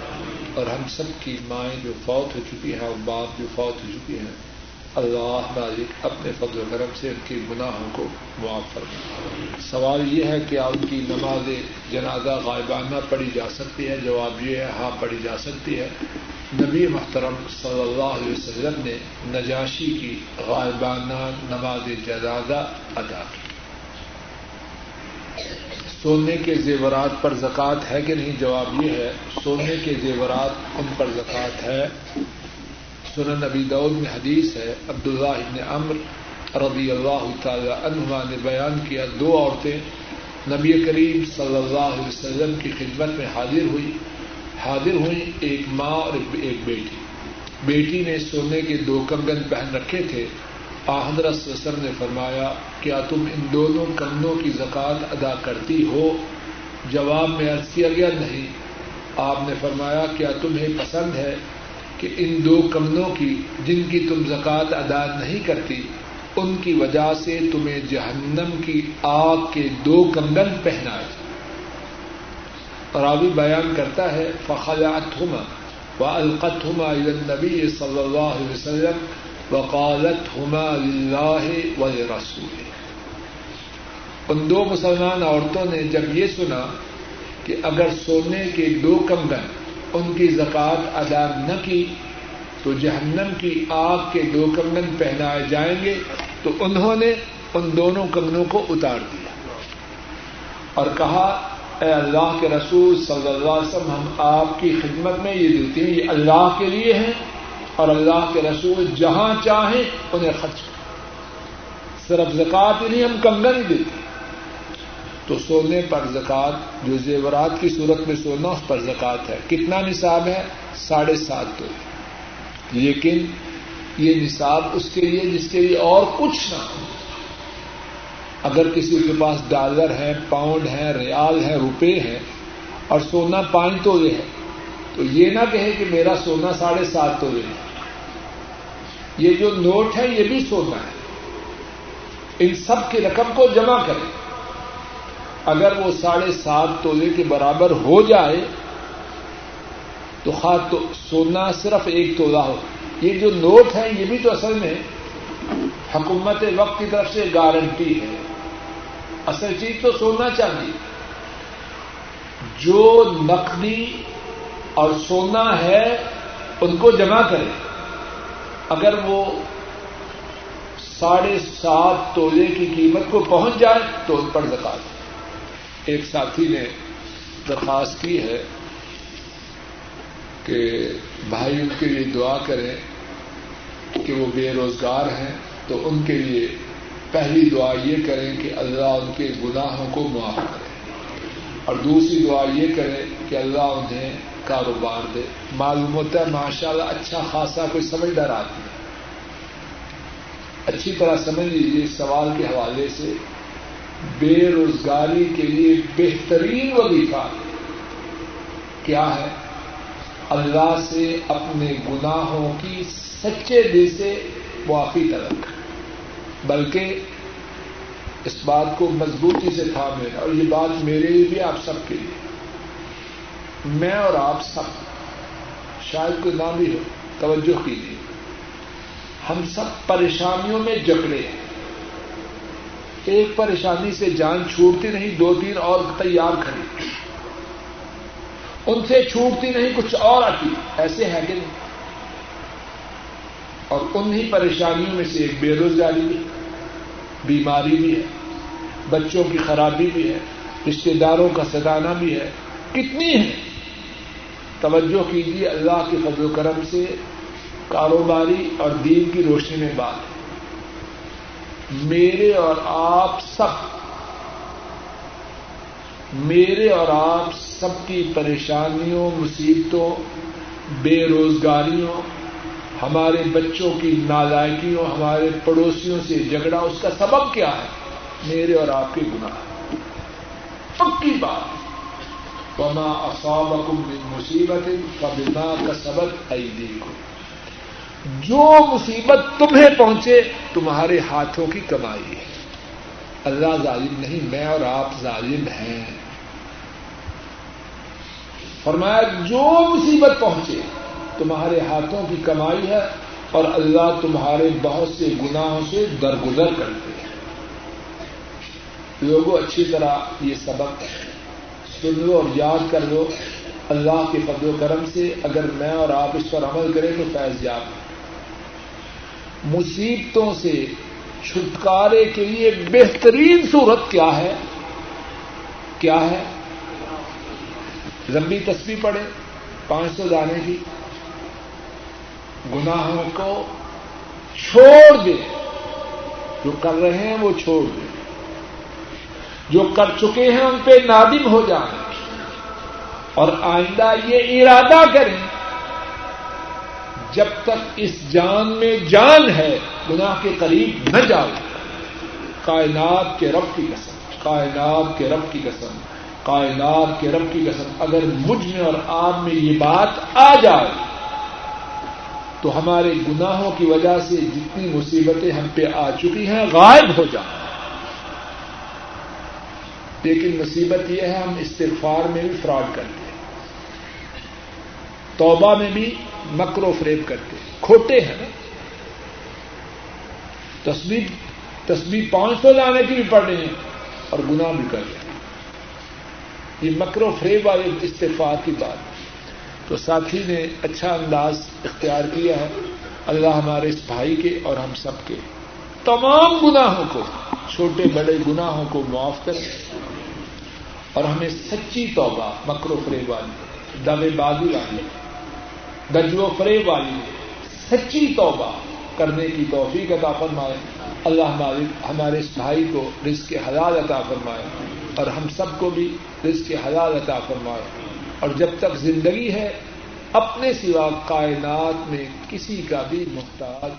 A: اور ہم سب کی مائیں جو فوت ہو چکی ہیں اور باپ جو فوت ہو چکی ہیں اللہ مالک اپنے فضل و کرم سے ان کے گناہوں کو معاف فرمائے۔ سوال یہ ہے کہ ان کی نماز جنازہ غائبانہ پڑھی جا سکتی ہے؟ جواب یہ ہے ہاں پڑھی جا سکتی ہے۔ نبی محترم صلی اللہ علیہ وسلم نے نجاشی کی غائبانہ نماز جنازہ ادا کی۔ سونے کے زیورات پر زکوٰۃ ہے کہ نہیں؟ جواب یہ ہے، سونے کے زیورات ان پر زکوٰۃ ہے۔ سنن نبی دور میں حدیث ہے، عبداللہ ابن امر رضی اللہ تعالی عنہ نے بیان کیا، دو عورتیں نبی کریم صلی اللہ علیہ وسلم کی خدمت میں حاضر ہوئی۔ حاضر ہوئی، ایک ماں اور ایک بیٹی۔ بیٹی نے سونے کے دو کنگن پہن رکھے تھے۔ آحدر سسر نے فرمایا، کیا تم ان دونوں کنگنوں کی زکوٰۃ ادا کرتی ہو؟ جواب میں عرض کیا گیا، نہیں۔ آپ نے فرمایا، کیا تمہیں پسند ہے؟ کہ ان دو کمنوں کی جن کی تم زکوٰۃ ادا نہیں کرتی، ان کی وجہ سے تمہیں جہنم کی آگ کے دو کنگن پہنائے۔ راوی بیان کرتا ہے فخلعت ہما و القت ہما نبی صلی اللہ علیہ وسلم وقالت ہما اللہ و رسول ان دو مسلمان عورتوں نے جب یہ سنا کہ اگر سونے کے دو کمگن ان کی زکوٰۃ ادا نہ کی، تو جہنم کی آگ کے دو کنگن پہنائے جائیں گے، تو انہوں نے ان دونوں کنگنوں کو اتار دیا۔ اور کہا، اے اللہ کے رسول صلی اللہ علیہ وسلم، ہم آپ کی خدمت میں یہ دیتے ہیں یہ اللہ کے لیے ہیں، اور اللہ کے رسول جہاں چاہیں انہیں خرچ کریں۔ صرف زکوٰۃ ہی نہیں، ہم کنگن ہی دیتے تو سونے پر زکوٰۃ، جو زیورات کی صورت میں سونا اس پر زکوٰۃ ہے۔ کتنا نصاب ہے؟ ساڑھے سات تو۔ لیکن یہ نصاب اس کے لیے، جس کے لیے اور کچھ نہ ہو۔ اگر کسی کے پاس ڈالر ہے، پاؤنڈ ہے، ریال ہے، روپے ہے اور سونا پانچ تو ہے، تو یہ نہ کہے کہ میرا سونا ساڑھے سات تو ہے۔ یہ جو نوٹ ہے، یہ بھی سونا ہے۔ ان سب کی رقم کو جمع کریں۔ اگر وہ ساڑھے سات تولے کے برابر ہو جائے، تو خواہ تو سونا صرف ایک تولا ہو۔ یہ جو نوٹ ہے یہ بھی تو اصل میں حکومت وقت کی طرف سے گارنٹی ہے۔ اصل چیز تو سونا چاندی جو نقدی اور سونا ہے، ان کو جمع کرے اگر وہ ساڑھے سات تولے کی قیمت کو پہنچ جائے، تو ان پر زکات۔ ایک ساتھی نے درخواست کی ہے کہ بھائی ان کے لیے دعا کریں کہ وہ بے روزگار ہیں، تو ان کے لیے پہلی دعا یہ کریں کہ اللہ ان کے گناہوں کو معاف کرے۔ اور دوسری دعا یہ کرے کہ اللہ انہیں کاروبار دے۔ معلوم ہوتا ہے ماشاء اللہ اچھا خاصا کوئی سمجھدار آدمی اچھی طرح سمجھ لیجیے سوال کے حوالے سے۔ بے روزگاری کے لیے بہترین وظیفہ کیا ہے؟ اللہ سے اپنے گناہوں کی سچے دل سے معافی طلب۔ بلکہ اس بات کو مضبوطی سے تھامے اور یہ بات میرے لیے بھی آپ سب کے لیے۔ میں اور آپ سب شاید کوئی نام ہی ہو، توجہ کیجیے۔ ہم سب پریشانیوں میں جکڑے ہیں۔ ایک پریشانی سے جان چھوٹتی نہیں، دو تین اور تیار کھڑی۔ ان سے چھوٹتی نہیں، کچھ اور آتی۔ ایسے ہے کہ نہیں۔ اور انہیں پریشانیوں میں سے ایک بے روزگاری بھی بیماری بھی ہے، بچوں کی خرابی بھی ہے رشتے داروں کا ستانا بھی ہے۔ کتنی ہے توجہ کیجیے اللہ کے فضل و کرم سے، کاروباری اور دین کی روشنی میں بات ہے۔ میرے اور آپ سب، میرے اور آپ سب کی پریشانیوں، مصیبتوں، بے روزگاریوں، ہمارے بچوں کی نالائکیوں، ہمارے پڑوسیوں سے جھگڑا، اس کا سبب کیا ہے؟ میرے اور آپ کے گناہ۔ پکی بات۔ وما اصابكم من مصیبت فبما كسبت ايديكم جو مصیبت تمہیں پہنچے، تمہارے ہاتھوں کی کمائی ہے۔ اللہ ظالم نہیں، میں اور آپ ظالم ہیں۔ فرمایا، جو مصیبت پہنچے، تمہارے ہاتھوں کی کمائی ہے اور اللہ تمہارے بہت سے گناہوں سے درگزر کرتے ہیں۔ لوگوں، اچھی طرح یہ سبق سن لو اور یاد کر لو، اللہ کے فضل و کرم سے اگر میں اور آپ اس پر عمل کریں تو فیض یاب۔ مصیبتوں سے چھٹکارے کے لیے بہترین صورت کیا ہے؟ کیا ہے؟ لمبی تصویر پڑے پانچ سو جانے کی۔ گناہوں کو چھوڑ دے جو کر رہے ہیں وہ چھوڑ دے جو کر چکے ہیں ان پہ نادم ہو جائیں۔ اور آئندہ یہ ارادہ کریں۔ جب تک اس جان میں جان ہے، گناہ کے قریب نہ جاؤ۔ کائنات کے رب کی قسم، کائنات کے رب کی قسم، کائنات کے رب کی قسم۔ اگر مجھ میں اور آپ میں یہ بات آ جائے، تو ہمارے گناہوں کی وجہ سے جتنی مصیبتیں ہم پہ آ چکی ہیں، غائب ہو جائیں۔ لیکن مصیبت یہ ہے، ہم استغفار میں بھی فراڈ کرتے ہیں۔ توبہ میں بھی مکر و فریب کرتے کھوٹے ہیں نا۔ تصویر تصویر پانچ سو لانے کی بھی پڑھ رہے ہیں اور گناہ بھی کر رہے ہیں۔ یہ مکر و فریب والے استفار کی بات۔ تو ساتھی نے اچھا انداز اختیار کیا ہے۔ اللہ ہمارے اس بھائی کے اور ہم سب کے۔ تمام گناہوں کو، چھوٹے بڑے گناہوں کو معاف کرے اور ہمیں سچی توبہ مکر و فریب والی دبے بازی والی۔ گج و فریب والی سچی توبہ کرنے کی توفیق عطا فرمائے۔ اللہ ہمارے اس بھائی کو رزق کے حلال عطا فرمائے اور ہم سب کو بھی رزق کے حلال عطا فرمائے۔ اور جب تک زندگی ہے، اپنے سوا کائنات میں کسی کا بھی محتاج